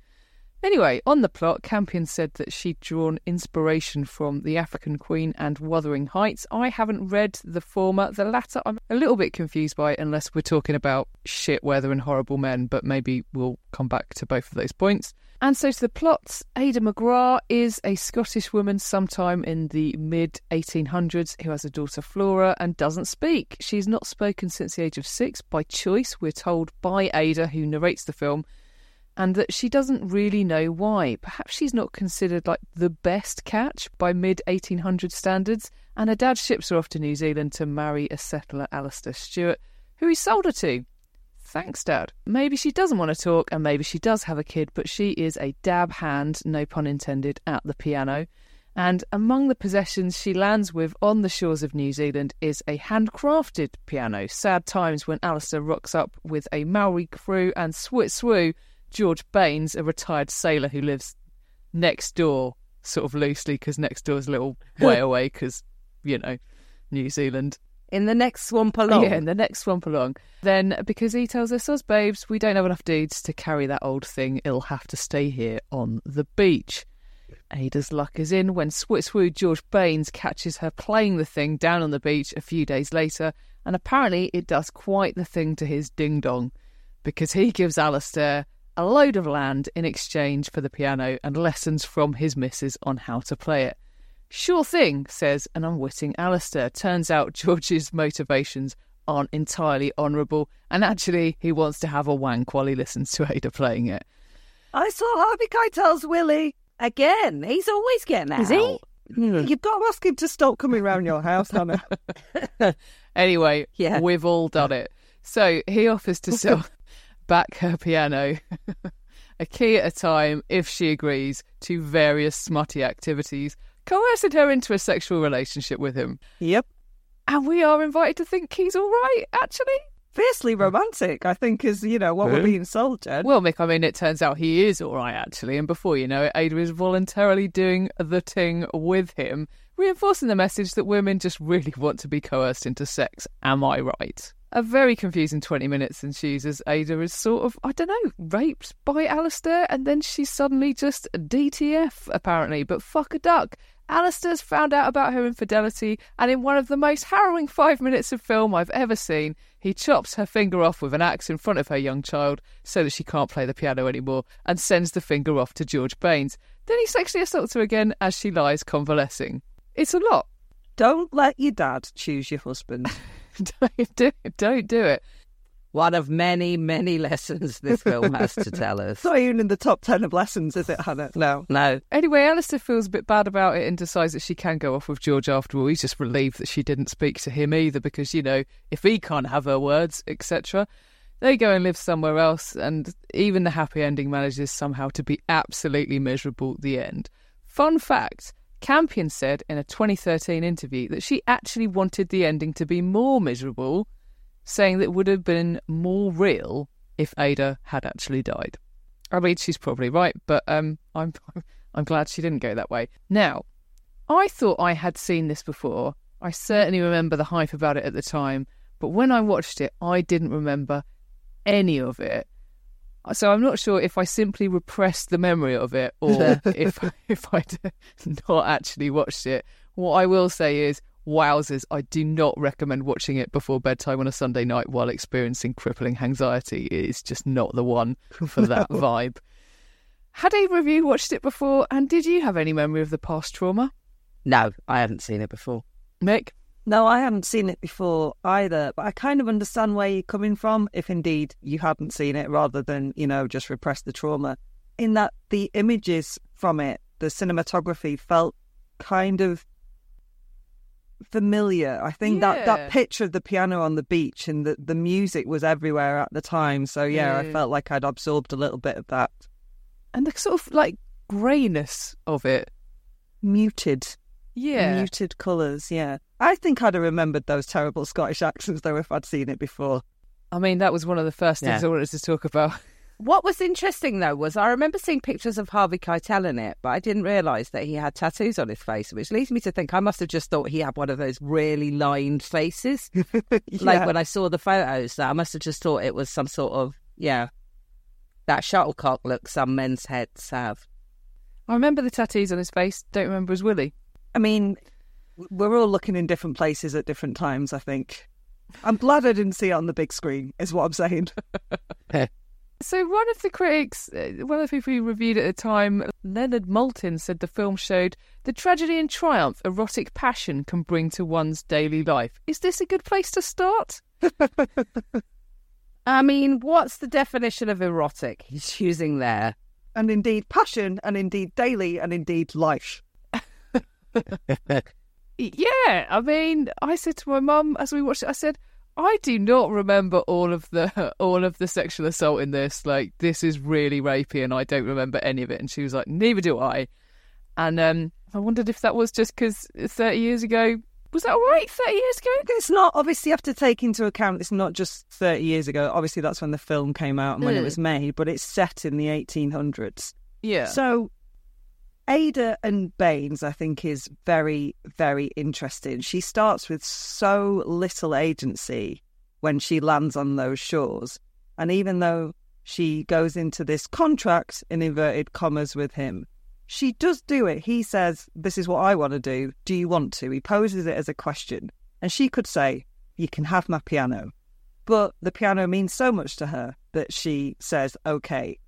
Anyway, on the plot, Campion said that she'd drawn inspiration from The African Queen and Wuthering Heights. I haven't read the former. The latter, I'm a little bit confused by, unless we're talking about shit weather and horrible men, but maybe we'll come back to both of those points. And so to the plots, Ada McGrath is a Scottish woman sometime in the mid 1800s who has a daughter Flora and doesn't speak. She's not spoken since the age of six by choice, we're told by Ada, who narrates the film, and that she doesn't really know why. Perhaps she's not considered like the best catch by mid 1800 standards, and her dad ships her off to New Zealand to marry a settler, Alistair Stewart, who he sold her to. Thanks, Dad. Maybe she doesn't want to talk, and maybe she does have a kid, but she is a dab hand, no pun intended, at the piano. And among the possessions she lands with on the shores of New Zealand is a handcrafted piano. Sad times when Alistair rocks up with a Maori crew and swit swoo George Baines, a retired sailor who lives next door, sort of loosely, because next door is a little way away, because, you know, New Zealand. In the next swamp along. Yeah, in the next swamp along. Then, because he tells us, us babes, we don't have enough dudes to carry that old thing, it'll have to stay here on the beach. Ada's luck is in when Switswoo George Baines catches her playing the thing down on the beach a few days later, and apparently it does quite the thing to his ding dong, because he gives Alistair a load of land in exchange for the piano and lessons from his missus on how to play it. Sure thing, says an unwitting Alistair. Turns out George's motivations aren't entirely honourable, and actually he wants to have a wank while he listens to Ada playing it. I saw Harvey Keitel's Willie. Again, he's always getting out. Is he? Hmm. You've got to ask him to stop coming round your house, Hannah. Anyway, Yeah. we've all done it. So he offers to sell back her piano, a key at a time, if she agrees, to various smutty activities, coercing her into a sexual relationship with him. yep. And we are invited to think he's all right, actually. fiercely romantic, I think, is, you know, what we're being sold, Jen. Well, Mick, I mean, it turns out he is all right, actually. And before you know it, Ada is voluntarily doing the thing with him, reinforcing the message that women just really want to be coerced into sex. Am I right? A very confusing 20 minutes ensues as Ada is sort of, I don't know, raped by Alistair, and then she's suddenly just DTF, apparently. But fuck a duck. Alistair's found out about her infidelity, and in one of the most harrowing five minutes of film I've ever seen, he chops her finger off with an axe in front of her young child so that she can't play the piano anymore and sends the finger off to George Baines. Then he sexually assaults her again as she lies convalescing. It's a lot. Don't let your dad choose your husband. don't do it. Don't do it. One of many, many lessons this film has to tell us. It's not even in the top 10 of lessons, is it, Hannah? No. No. Anyway, Alistair feels a bit bad about it and decides that she can go off with George after all. He's just relieved that she didn't speak to him either because, you know, if he can't have her words, etc., they go and live somewhere else, and even the happy ending manages somehow to be absolutely miserable at the end. Fun fact Campion said in a 2013 interview that she actually wanted the ending to be more miserable, saying that it would have been more real if Ada had actually died. I mean, she's probably right, but um, I'm I'm glad she didn't go that way. Now, I thought I had seen this before. I certainly remember the hype about it at the time, but when I watched it, I didn't remember any of it. So I'm not sure if I simply repressed the memory of it or if if I'd not actually watched it. What I will say is, wowzers, I do not recommend watching it before bedtime on a Sunday night while experiencing crippling anxiety. It's just not the one for that vibe. Had either of you watched it before, and did you have any memory of the past trauma? No, I haven't seen it before. Mick? No, I hadn't seen it before either, but I kind of understand where you're coming from if indeed you hadn't seen it rather than, you know, just repress the trauma. In that the images from it, the cinematography felt kind of familiar. I think that, Yeah. that picture of the piano on the beach and the, the music was everywhere at the time. So, yeah, I felt like I'd absorbed a little bit of that. And the sort of like greyness of it. Muted. Yeah. Muted colours, yeah. I think I'd have remembered those terrible Scottish accents, though, if I'd seen it before. I mean, that was one of the first things Yeah. I wanted to talk about. What was interesting though was I remember seeing pictures of Harvey Keitel in it, but I didn't realise that he had tattoos on his face, which leads me to think I must have just thought he had one of those really lined faces. Like when I saw the photos, that I must have just thought it was some sort of yeah, that shuttlecock look some men's heads have. I remember the tattoos on his face. Don't remember his willy. I mean, we're all looking in different places at different times, I think. I'm glad I didn't see it on the big screen, is what I'm saying. So one of the critics, uh, one of the people who reviewed it at the time, Leonard Maltin, said the film showed the tragedy and triumph erotic passion can bring to one's daily life. Is this a good place to start? I mean, what's the definition of erotic he's using there? And indeed, passion, and indeed, daily, and indeed, life. Yeah, I mean, I said to my mum as we watched it, I said, I do not remember all of the all of the sexual assault in this. Like, this is really rapey, and I don't remember any of it. And she was like, neither do I. And um, I wondered if that was just because thirty years ago. Was that all right? Thirty years ago? It's not, obviously, you have to take into account it's not just 30 years ago. Obviously, that's when the film came out and when it Mm. was made, but it's set in the 1800s. Yeah. So, Ada and Baines, I think, is very, very interesting. She starts with so little agency when she lands on those shores. And even though she goes into this contract, in inverted commas, with him, she does do it. He says, This is what I want to do. Do you want to? He poses it as a question. And she could say, You can have my piano. But the piano means so much to her that she says, Okay.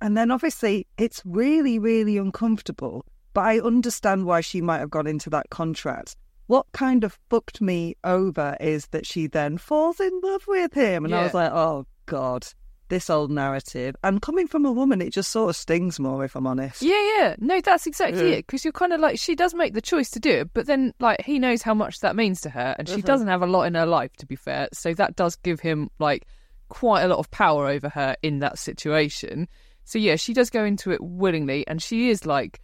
And then obviously it's really, really uncomfortable. But I understand why she might have gone into that contract. What kind of fucked me over is that she then falls in love with him. And I was like, oh God, this old narrative. And coming from a woman, it just sort of stings more, if I'm honest. Yeah, yeah. No, that's exactly Yeah. it. Because you're kind of like, she does make the choice to do it, but then, like, he knows how much that means to her, and she Mhm. doesn't have a lot in her life, to be fair. So that does give him, like, quite a lot of power over her in that situation. So, yeah, she does go into it willingly, and she is, like,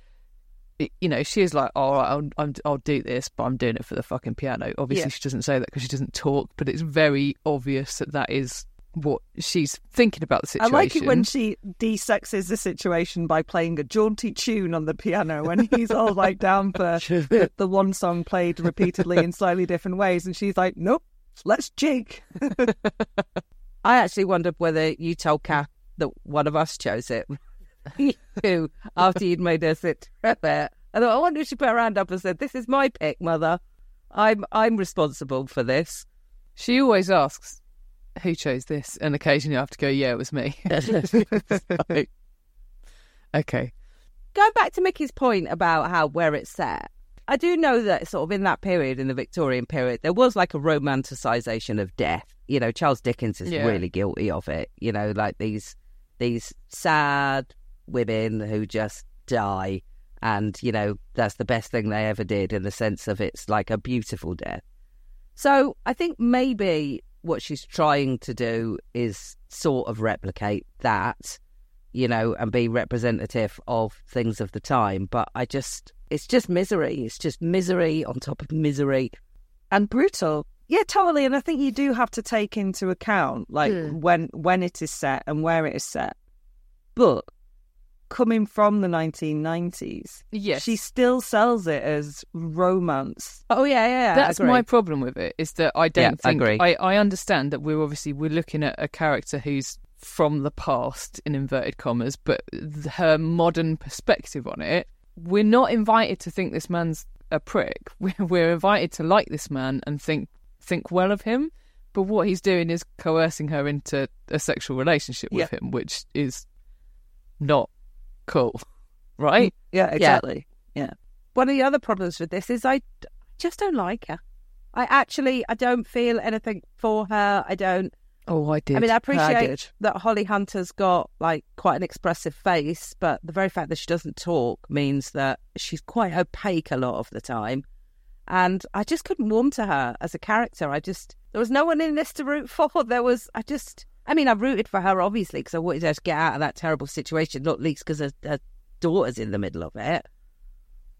you know, she is like, all right, I'll, I'm, I'll do this, but I'm doing it for the fucking piano. Obviously, Yeah. she doesn't say that because she doesn't talk, but it's very obvious that that is what she's thinking about the situation. I like it when she de-sexes the situation by playing a jaunty tune on the piano when he's all like down for the, the one song played repeatedly in slightly different ways, and she's like, "Nope, let's jig." I actually wondered whether you told Kath that one of us chose it. you, after you'd made her sit there. I thought, I wonder if she put her hand up and said, This is my pick, mother. I'm I'm responsible for this. She always asks, who chose this? And occasionally I have to go, yeah, it was me. Okay. Going back to Mickey's point about how where it's set, I do know that sort of in that period, in the Victorian period, there was like a romanticization of death. You know, Charles Dickens is Yeah. really guilty of it. You know, like these these sad women who just die, and you know that's the best thing they ever did in the sense of it's like a beautiful death. So I think maybe what she's trying to do is sort of replicate that you know, and be representative of things of the time. But I just, it's just misery. It's just misery on top of misery. and brutal. Yeah, totally. And I think you do have to take into account like hmm. when when it is set and where it is set. But coming from the 1990s, Yes. she still sells it as romance. Oh yeah, yeah. yeah That's my problem with it is that I don't Yeah, I think agree. I, I understand that we're obviously we're looking at a character who's from the past in inverted commas, but th- her modern perspective on it, we're not invited to think this man's a prick. We're, we're invited to like this man and think think well of him. But what he's doing is coercing her into a sexual relationship with Yeah. him, which is not cool, right? Mm, yeah, exactly. Yeah. One of the other problems with this is I just don't like her. I actually, I don't feel anything for her. I don't. Oh, I did. I mean, I I appreciate did. that Holly Hunter's got like quite an expressive face, but the very fact that she doesn't talk means that she's quite opaque a lot of the time. And I just couldn't warm to her as a character. I just there was no one in this to root for. There was I just I mean I rooted for her obviously because I wanted her to get out of that terrible situation, not least because her, her daughter's in the middle of it.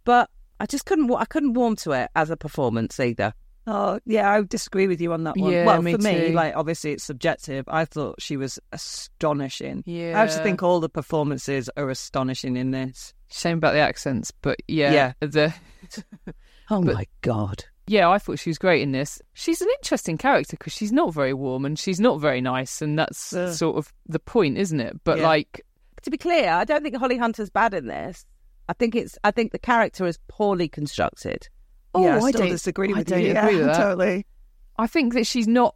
But I just couldn't I couldn't warm to it as a performance either. Oh, yeah, I would disagree with you on that one. Yeah, well, me for me, too. like obviously it's subjective. I thought she was astonishing. Yeah. I actually think all the performances are astonishing in this. Shame about the accents, but yeah, Yeah. the Oh But- my god. yeah, I thought she was great in this. She's an interesting character because she's not very warm and she's not very nice, and that's Uh. sort of the point, isn't it? But Yeah. like, to be clear, I don't think Holly Hunter's bad in this. I think it's I think the character is poorly constructed. oh, yeah, I, I still don't disagree with I with don't you. agree yeah, with that. totally. I think that she's not.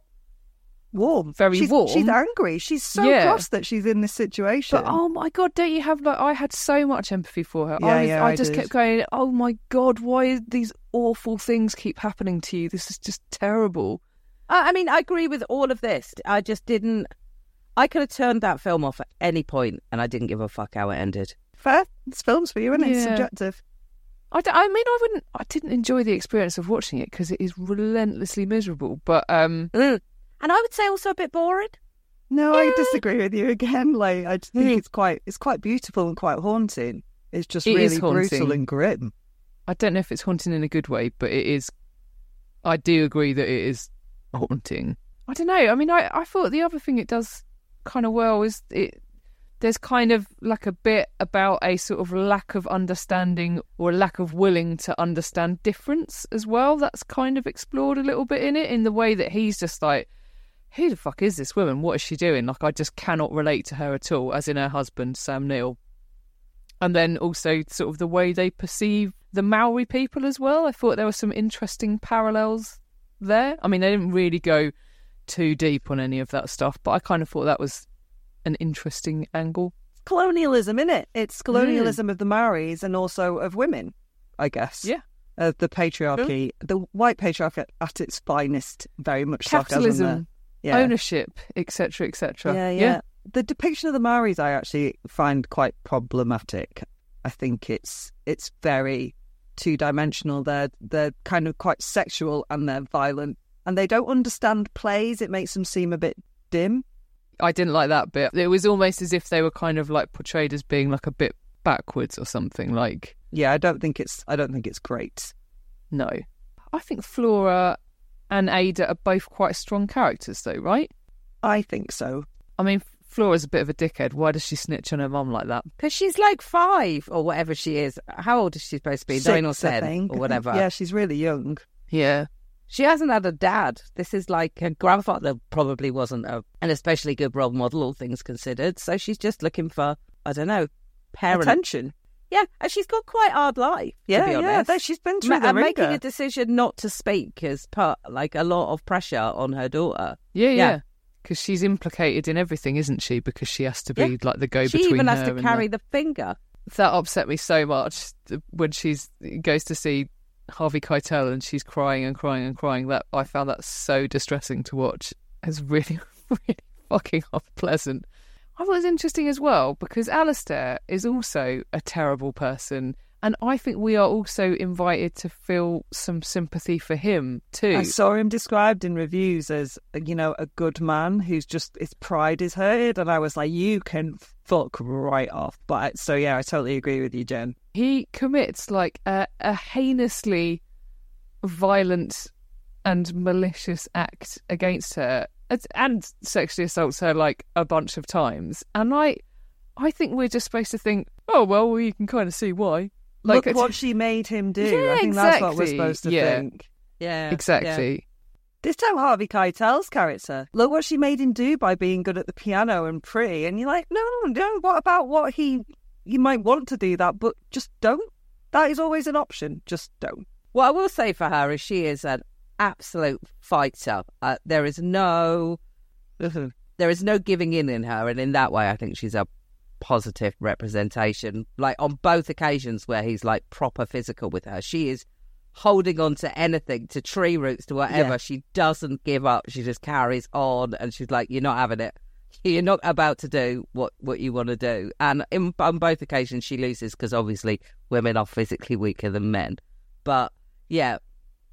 Warm, Very she's, warm. She's angry. She's so Yeah. cross that she's in this situation. But oh my god, don't you have like? I had so much empathy for her. Yeah, I, was, yeah, I I just did. kept going. Oh my god, why these awful things keep happening to you? This is just terrible. I, I mean, I agree with all of this. I just didn't. I could have turned that film off at any point, and I didn't give a fuck how it ended. Fair. It's films for you, and it's Yeah. subjective. I, mean, I wouldn't. I didn't enjoy the experience of watching it because it is relentlessly miserable. But um, Mm. And I would say also a bit boring. No, I disagree with you again. Like I just think Hmm. it's quite it's quite beautiful and quite haunting. It's just It really brutal and grim. I don't know if it's haunting in a good way, but it is. I do agree that it is haunting. I don't know. I mean, I, I thought the other thing it does kind of well is it. There's kind of like a bit about a sort of lack of understanding or a lack of willing to understand difference as well. That's kind of explored a little bit in it, in the way that he's just like, who the fuck is this woman? What is she doing? Like, I just cannot relate to her at all, as in her husband, Sam Neill and then also sort of the way they perceive the Maori people as well. I thought there were some interesting parallels there. I mean, they didn't really go too deep on any of that stuff, but I kind of thought that was an interesting angle. Colonialism, in it. It's mm. colonialism of the Maoris and also of women, I guess. Yeah. Of the patriarchy, the white patriarchy at its finest, very much. Capitalism, Yeah. ownership, etc., etc. Yeah, yeah, The depiction of the Maoris I actually find quite problematic. I think it's it's very two dimensional. They're they're kind of quite sexual and they're violent and they don't understand plays. It makes them seem a bit dim. I didn't like that bit. It was almost as if they were kind of like portrayed as being like a bit backwards or something. Like yeah, I don't think it's I don't think it's great. No. I think Flora and Ada are both quite strong characters, though, right? I think so. I mean, Flora's a bit of a dickhead. Why does she snitch on her mum like that? Because she's like five or whatever she is. How old is she supposed to be? Nine or Six, I ten think. or whatever. Yeah, she's really young. Yeah. She hasn't had a dad. This is like her grandfather probably wasn't a, an especially good role model, all things considered. So she's just looking for, I don't know, parent. Attention. Yeah, and she's got quite a hard life. Yeah, to be yeah. She's been through Ma- the and making a decision not to speak is put like a lot of pressure on her daughter. Yeah, Yeah. Because she's implicated in everything, isn't she? Because she has to be Yeah. like the go between. She even has to carry the... the finger. That upset me so much th- when she's goes to see Harvey Keitel and she's crying and crying and crying. That I found that so distressing to watch. It's really, really fucking unpleasant. I thought it was interesting as well because Alistair is also a terrible person. And I think we are also invited to feel some sympathy for him too. I saw him described in reviews as, you know, a good man who's just his pride is hurted, and I was like, you can fuck right off. But so yeah, I totally agree with you, Jen. he commits like a, a heinously violent and malicious act against her and- and sexually assaults her like a bunch of times and i i think we're just supposed to think oh well we can kind of see why like Look what she made him do. Yeah, I think that's what we're supposed to Yeah. think. Yeah, exactly This time, Harvey Keitel's character. Look what she made him do by being good at the piano and pretty. And you're like, no, no. What about what he? You might want to do that, but just don't. That is always an option. Just don't. What I will say for her is she is an absolute fighter. Uh, there is no, there is no giving in in her, and in that way, I think she's a positive representation. Like on both occasions where he's like proper physical with her, she is holding on to anything, to tree roots, to whatever. Yeah. She doesn't give up. She just carries on, and she's like, "You're not having it." You're not about to do what, what you want to do. And in, on both occasions, she loses because obviously women are physically weaker than men. But yeah,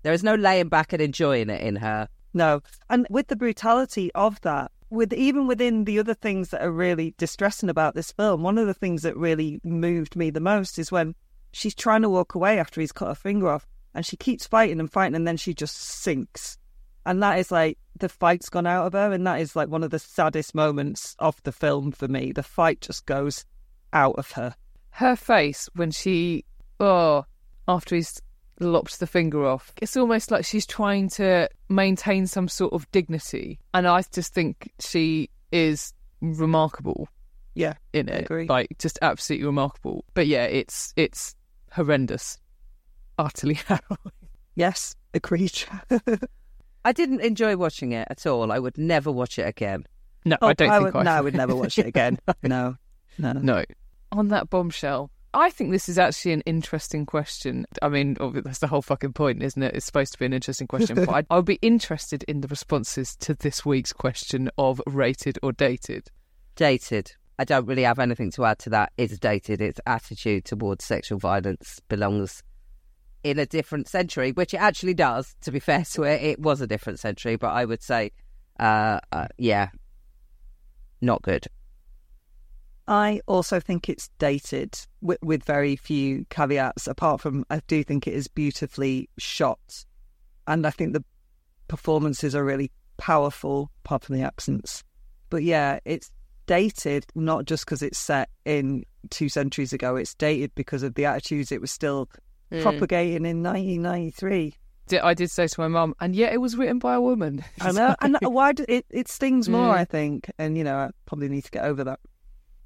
there is no laying back and enjoying it in her. No. And with the brutality of that, with even within the other things that are really distressing about this film, one of the things that really moved me the most is when she's trying to walk away after he's cut her finger off and she keeps fighting and fighting and then she just sinks. And that is like the fight's gone out of her and that is like one of the saddest moments of the film for me. The fight just goes out of her. her face when she oh after he's lopped the finger off it's almost like she's trying to maintain some sort of dignity and i just think she is remarkable Yeah. in it agree. like just absolutely remarkable but yeah it's it's horrendous utterly harrowing Yes, agreed. I didn't enjoy watching it at all. I would never watch it again. no i oh, don't think Oh, would, I no, I would never watch it again. No. No. No. On that bombshell, I think this is actually an interesting question. I mean, that's the whole fucking point, isn't it? It's supposed to be an interesting question, but I'd, I'll be interested in the responses to this week's question of rated or dated. Dated. I don't really have anything to add to that. It's dated. Its attitude towards sexual violence belongs in a different century, which it actually does. To be fair to it, it was a different century, but I would say, uh, uh, yeah, not good. I also think it's dated with, with very few caveats, apart from I do think it is beautifully shot. And I think the performances are really powerful, apart from the accents. But yeah, it's dated not just because it's set in two centuries ago, it's dated because of the attitudes it was still propagating in 1993. I did say to my mum, and yet it was written by a woman. I know, and why do, it, it stings more, Mm. I think. And, you know, I probably need to get over that.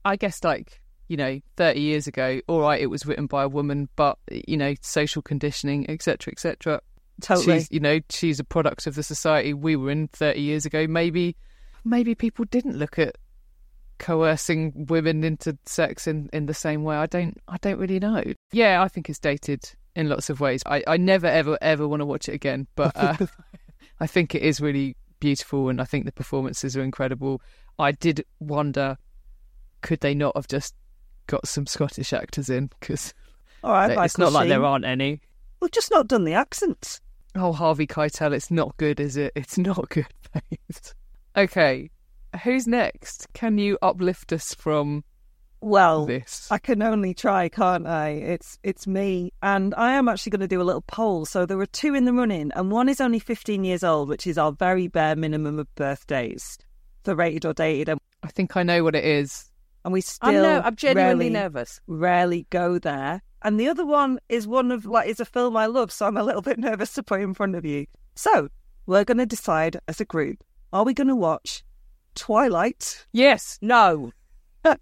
I guess, like, you know, 30 years ago, all right, it was written by a woman, but, you know, social conditioning, etc., etc. Totally. She's, you know, she's a product of the society we were in 30 years ago. Maybe, maybe people didn't look at coercing women into sex in, in the same way. I don't, I don't really know. Yeah, I think it's dated in lots of ways. I, I never, ever, ever want to watch it again, but uh, I think it is really beautiful and I think the performances are incredible. I did wonder, could they not have just got some Scottish actors in? Because All right, it's not like there aren't any. We've just not done the accents. Oh, Harvey Keitel, it's not good, is it? It's not good, babes. Okay, who's next? Can you uplift us from Well, this. I can only try, can't I? It's it's me, and I am actually going to do a little poll. So there are two in the running, and one is only 15 years old, which is our very bare minimum of birthdays for rated or dated, and, I think I know what it is. And we still I'm, no, I'm genuinely rarely, nervous. rarely go there. And the other one is one of like is a film I love, so I'm a little bit nervous to put in front of you. So we're going to decide as a group: are we going to watch Twilight, Yes, no. or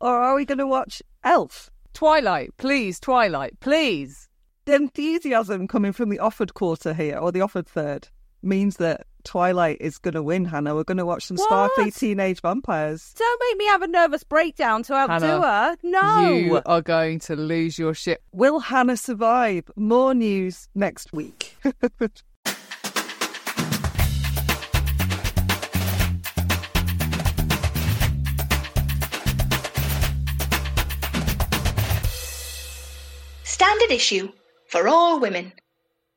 are we going to watch Elf? Twilight, please, Twilight, please. the enthusiasm coming from the offered quarter here, or the offered third, means that Twilight is going to win, Hannah. We're going to watch some sparkly teenage vampires. Don't make me have a nervous breakdown to outdo Hannah, her. No. You are going to lose your shit. Will Hannah survive? More news next week. Standard issue for all women.